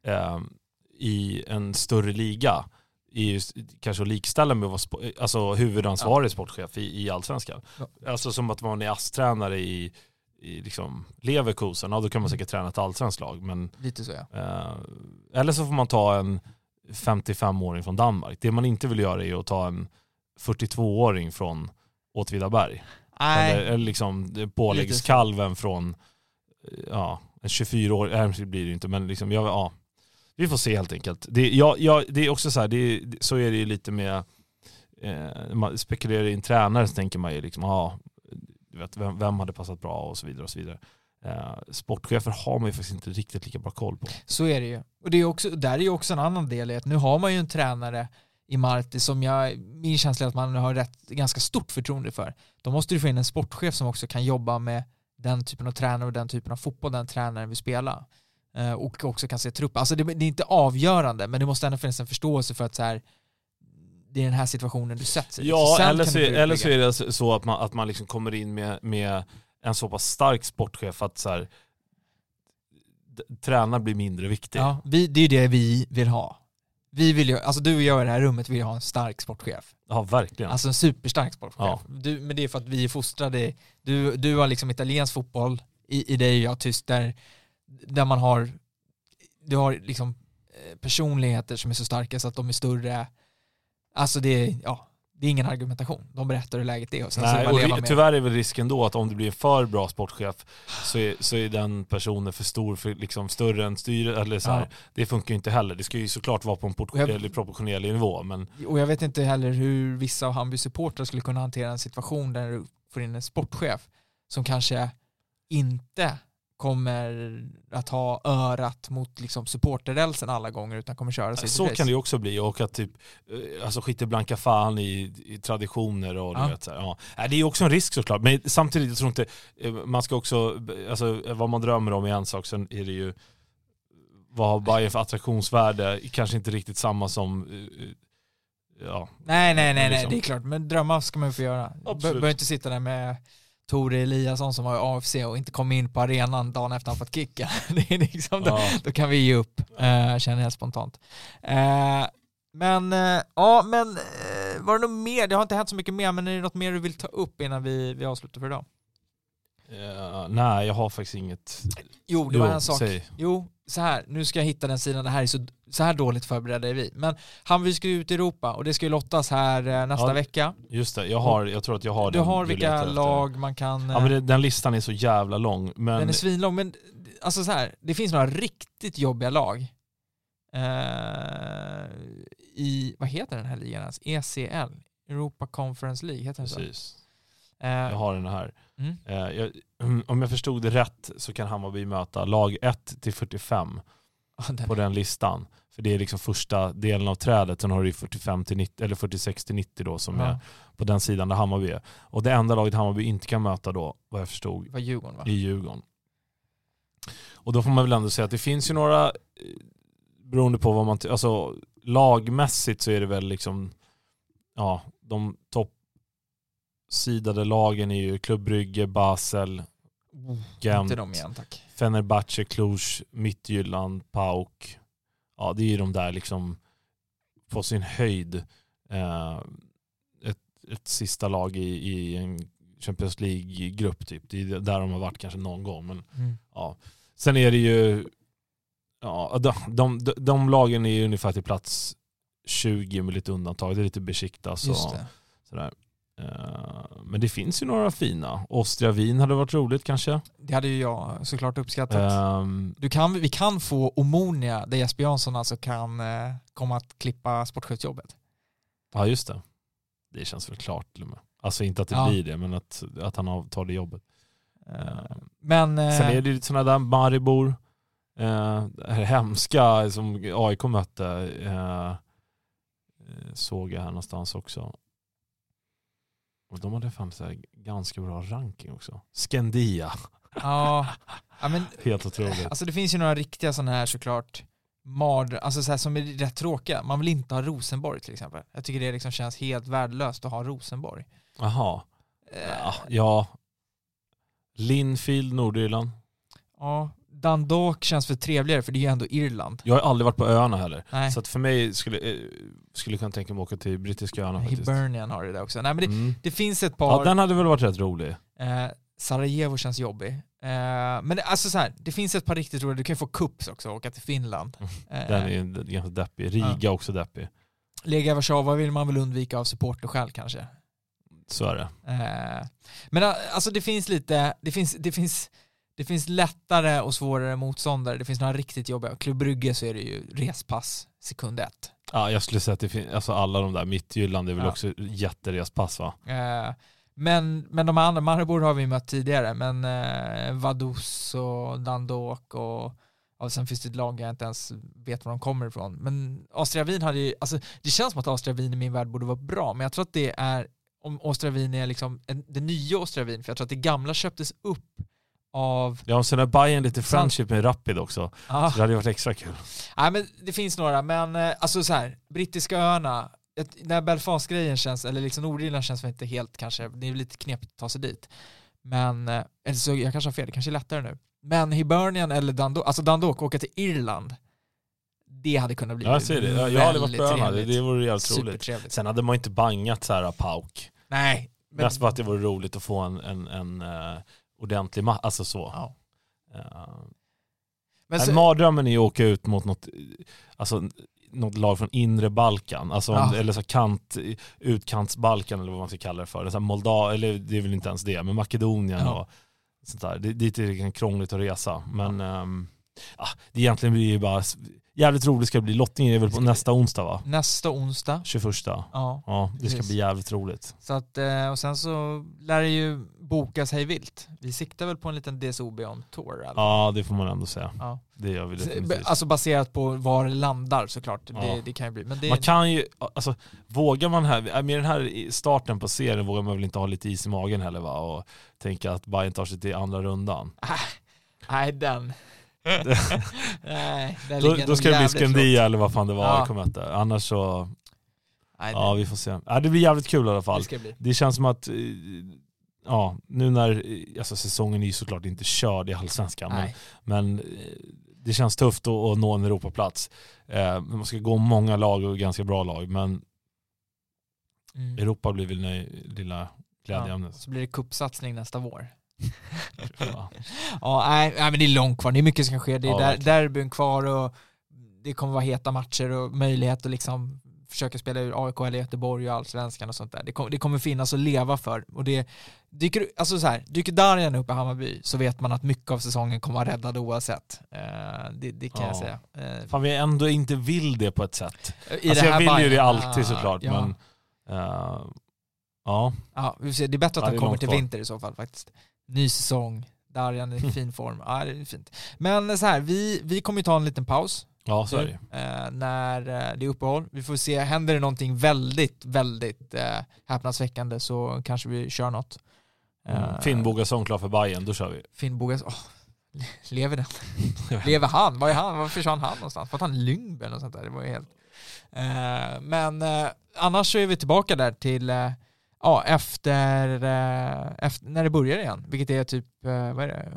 eh, i en större liga är ju kanske att likställa med att vara alltså, huvudansvarig sportchef i, i allsvenskan. Ja. Alltså som att vara en ASS-tränare i, i liksom Leverkusen, ja då kan man Mm. säkert träna ett allsvenskt lag. Men, Lite så ja. eh, eller så får man ta en 55-åring från Danmark. Det man inte vill göra är att ta en 42-åring från Åtvidaberg. Nej, Eller, eller liksom påläggskalven från eh, ja, en 24 år, nej det blir det inte men liksom, ja, ja. Vi får se helt enkelt. Det, ja, ja, det är också så här, det, så är det ju lite med, eh, man spekulerar i en tränare så tänker man ju liksom, ja, vet, vem, vem hade passat bra och så vidare och så vidare. Eh, sportchefer har man ju faktiskt inte riktigt lika bra koll på. så är det ju. Och det är också, där är ju också en annan del i att nu har man ju en tränare i Marti som jag, min känsla är att man har rätt, ganska stort förtroende för. Då måste du få in en sportchef som också kan jobba med den typen av tränare och den typen av fotboll den tränaren vill spela. Eh, och också kan se trupp. Alltså det, det är inte avgörande men det måste ändå finnas en förståelse för att så här, det är den här situationen du sätts i. Ja, eller så, eller så är det så- så att man, att man liksom kommer in med, med en så pass stark sportchef att så här, tränaren blir mindre viktig. Ja, vi, det är ju det vi vill ha. Vi vill ju, alltså du och jag i det här rummet vill ju ha en stark sportchef. Ja, verkligen. Alltså en superstark sportchef. Ja. Du, men det är för att vi är fostrade, du, du har liksom italiensk fotboll i, i dig och jag tyst där, där man har, du har liksom eh, personligheter som är så starka så att de är större, alltså det ja, det är ingen argumentation. De berättar hur läget är och sen så Nej, leva ri- med. tyvärr är väl risken då att om det blir en för bra sportchef så är, så är den personen för stor, för liksom större än styret. Eller så här. Ja. Det funkar ju inte heller. Det ska ju såklart vara på en jag- eller proportionerlig nivå. Men Och jag vet inte heller hur vissa av Hammarbys supportrar skulle kunna hantera en situation där du får in en sportchef som kanske inte kommer att ha örat mot liksom supporterrälsen alla gånger utan kommer köra sig så kan det ju också bli. Och att typ, eh, alltså skiter blanka fan i, i traditioner och du Ja. vet så här, ja. Nej, Det är ju också en risk såklart. Men samtidigt, jag tror inte, eh, man ska också, alltså vad man drömmer om är en sak, sen är det ju vad har Bayern för attraktionsvärde? Kanske inte riktigt samma som eh, ja, Nej, nej, nej, nej, Liksom. det är klart. Men drömmar ska man ju få göra. Absolut. Be- Behöver inte sitta där med Tore Eliasson som var i AFC och inte kom in på arenan dagen efter han fått kicken. Det är liksom, då, ja. då kan vi ge upp, eh, känner jag spontant. Eh, men, eh, ja, men eh, var det något mer? Det har inte hänt så mycket mer, men är det något mer du vill ta upp innan vi, vi avslutar för idag? Eh, nej, jag har faktiskt inget. Jo, det var Jo, en sak. säg. Jo, så här, nu ska jag hitta den sidan, det här är så, så här dåligt förberedda är vi. Men Hammarby ska ju ut i Europa och det ska ju lottas här eh, nästa Ja, vecka. Just det, jag, har, jag tror att jag har Du den har du vilka letar efter. lag man kan... Ja, men det, den listan är så jävla lång. Men Den är svinlång, men alltså så här, det finns några riktigt jobbiga lag. Eh, I, vad heter den här ligan ens? ECL? Europa Conference League, heter den så? precis, Eh, jag har den här. mm. Eh, jag, om jag förstod det rätt så kan Hammarby möta lag 1 till 45 ja, den- på den listan. För det är liksom första delen av trädet, sen har du ju 45 till 90, eller 46 till 90 då som ja, är på den sidan där Hammarby är. Och det enda laget Hammarby inte kan möta då, vad jag förstod, var Djurgården va? i Djurgården. Och då får man väl ändå säga att det finns ju några, eh, beroende på vad man, alltså lagmässigt så är det väl liksom, ja, de toppsidade lagen är ju Club Brygge, Basel, Gent, Inte de igen. Fenerbahce, Cluj, Midtjylland, PAOK. Ja, det är ju de där liksom på sin höjd eh, ett, ett sista lag i, i en Champions League-grupp typ. Det är där de har varit kanske någon gång. Men Mm. ja. Sen är det ju, ja, de, de, de, de lagen är ju ungefär till plats 20 med lite undantag. Det är lite Besiktas och sådär. Eh, Men det finns ju några fina. Austria Wien hade varit roligt kanske. Det hade ju jag såklart uppskattat. Ehm, Du kan, vi kan få Omonia där Jesper Jansson alltså kan eh, komma att klippa sportchefsjobbet. Ja just det. Det känns väl klart till och med. Alltså inte att det Ja. blir det men att, att han tar det jobbet. Eh, men... Sen är det lite sådana där Maribor, eh, det här hemska som AIK mötte, eh, såg jag här någonstans också. Och de hade fan så här ganska bra ranking också. Skandia, ja, ja, men helt otroligt. Alltså det finns ju några riktiga sådana här såklart mard, alltså så här som är rätt tråkiga. Man vill inte ha Rosenborg till exempel. Jag tycker det liksom känns helt värdelöst att ha Rosenborg. Jaha, ja, ja. Linfield, Nordirland. ja, Dundalk känns för trevligare för det är ju ändå Irland. Jag har aldrig varit på öarna heller. Nej, Så att för mig skulle, eh, skulle jag kunna tänka mig att åka till brittiska öarna faktiskt. Hibernian har det där också. Nej men det, Mm. det finns ett Ja, par, den hade väl varit rätt rolig. eh, Sarajevo känns jobbig. Eh, men det, alltså så här, det finns ett par riktigt roliga, du kan ju få kups också och åka till Finland. Eh, Den är ju ganska deppig. Riga också deppig. Lega Warszawa vill man väl undvika av supporterskäl kanske. Så är det. Eh, men ä- alltså det finns lite, det finns, det finns, det finns lättare och svårare motståndare. Det finns några riktigt jobbiga. Klubb Brygge så är det ju respass sekund ett. Ja, jag skulle säga att det finns, alltså alla de där, Mittjylland är väl Ja. också jätterespass va? Eh, men, men de andra, Maribor har vi mött tidigare, men eh, Vaduz och Dandok och och sen finns det ett lag jag inte ens vet var de kommer ifrån. Men Austria Wien hade ju, alltså det känns som att Austria Wien i min värld borde vara bra, men jag tror att det är, om Austria Wien är liksom en, det nya Austria Wien, för jag tror att det gamla köptes upp av, Ja, och sen är Bayern lite friendship med Rapid också. ah, Så det hade varit extra kul. nej men det finns några, men eh, alltså så här, brittiska öarna, här Belfast-grejen känns, eller liksom Nordirland känns väl inte helt kanske, det är lite knepigt att ta sig dit. Men, eh, eller så jag kanske har fel, det kanske är lättare nu. Men Hibernian eller Dundalk, alltså Dundalk, åka till Irland, det hade kunnat bli Ja, jag ser det. Jag jag har aldrig varit på väldigt öarna. Det, trevligt. det vore jävligt roligt. Sen hade man inte bangat så här pauk. Nej, men, Mest för att det vore roligt att få en, en, en eh, ordentlig match, alltså så. ja. Uh, men så, mardrömmen är ju att åka ut mot något, alltså, något lag från inre Balkan, alltså, Ja. eller så kant, utkantsbalkan eller vad man ska kalla det för. Så här Molda, eller det är väl inte ens det, men Makedonien Ja. och sånt där. Det, dit är det krångligt att resa. Men ja, det egentligen blir ju bara jävligt roligt ska det bli. Lottningen är väl på nästa onsdag va? nästa onsdag, 21. ja. Ja, det ska bli jävligt roligt. Så att, eh, och sen så lär det ju bokas hej vilt. Vi siktar väl på en liten DSOB on tour. Eller? Ja, det får man ändå säga. Ja. Det gör vi definitivt. Alltså baserat på var det landar såklart. Det, Ja. det kan ju bli. Men det, Man kan ju, alltså vågar man här, med den här starten på serien vågar man väl inte ha lite is i magen heller va? Och tänka att Bayern tar sig till andra rundan. Nej, den. Nej, Då, då ska det bli Skandia eller vad fan det var Ja. jag kommer inte. Annars så. Nej, ja vi får se. Ja, det blir jävligt kul i alla fall. det. Det känns som att, eh, ja nu när, eh, alltså säsongen är ju såklart inte körd i Allsvenskan, men, men eh, det känns tufft att, att nå en Europaplats. Eh, man ska gå många lag och ganska bra lag, men Mm. Europa blir väl lilla Ja. glädjeämnet. Så blir det kuppsatsning nästa vår. Ja. Ja, nej, nej, men det är långt kvar. Det är mycket som kan ske. Det är Ja, där, derbyn kvar och det kommer vara heta matcher och möjlighet att liksom försöka spela ur AIK eller Göteborg och allsvenskan och sånt där. Det, kom, det kommer finnas att leva för. Och det dyker, alltså så här, dyker Darjan upp i Hammarby så vet man att mycket av säsongen kommer vara räddad oavsett. Eh, det, det kan jag Ja. säga. Eh, Fan vi ändå inte vill det på ett sätt. i alltså det jag vill ju det alltid Ah, såklart, ja. men eh, ja. Ja, vi får se. det är bättre att Ja, det han kommer till vinter i så fall faktiskt. Ny säsong, Darjan är i fin form. Ja, det är fint. Men så här, vi, vi kommer ju ta en liten paus Ja, så är det eh, när eh, det är uppehåll. Vi får se, händer det någonting väldigt, väldigt eh, häpnadsväckande så kanske vi kör något. Mm. Finnbogason klar för Bayern, då kör vi. Finnbogas, åh, lever den? lever han? Var är han? Var försvann han någonstans? Var han Lyngby eller något sånt där? Det var ju helt... Eh, men eh, annars så är vi tillbaka där till ja, efter, eh, efter, när det börjar igen, vilket är typ, eh, vad är det?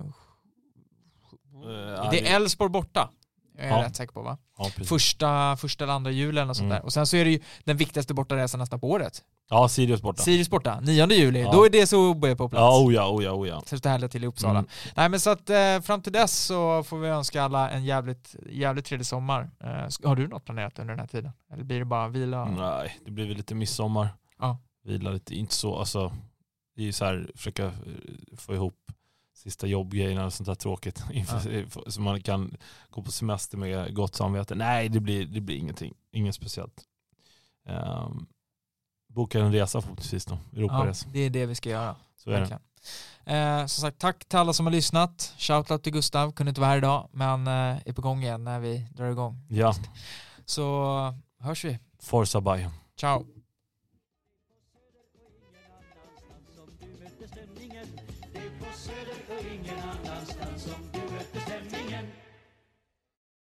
Eh, Det är Elfsborg borta. Jag är Ja. rätt säker på va? ja. Första, första eller andra julen och sånt Mm. där. Och sen så är det ju den viktigaste bortaresan nästan på året. ja, Sirius borta. Sirius borta, 9 juli. Ja. Då är det så på plats. Ja, oh ja, oh ja, oh ja. Så det härliga till i Uppsala. Mm. Nej men så att eh, fram till dess så får vi önska alla en jävligt, jävligt trevlig sommar. Eh, har du något planerat under den här tiden? Eller blir det bara vila? Nej, det blir väl lite midsommar. Ja. Vila lite, inte så, alltså. Det är ju så här, försöka eh, få ihop sista jobbgrejerna och sånt där tråkigt. Inför, Så man kan gå på semester med gott samvete. Nej, det blir, det blir ingenting. Inget speciellt. Um, boka en resa förhoppningsvis då. Ja, Europaresa. det är det vi ska göra. så är det. Eh, som sagt, tack till alla som har lyssnat. Shoutout till Gustav, kunde inte vara här idag, men eh, är på gång igen när vi drar igång. Ja, Så hörs vi. Forza Bayern. Ciao.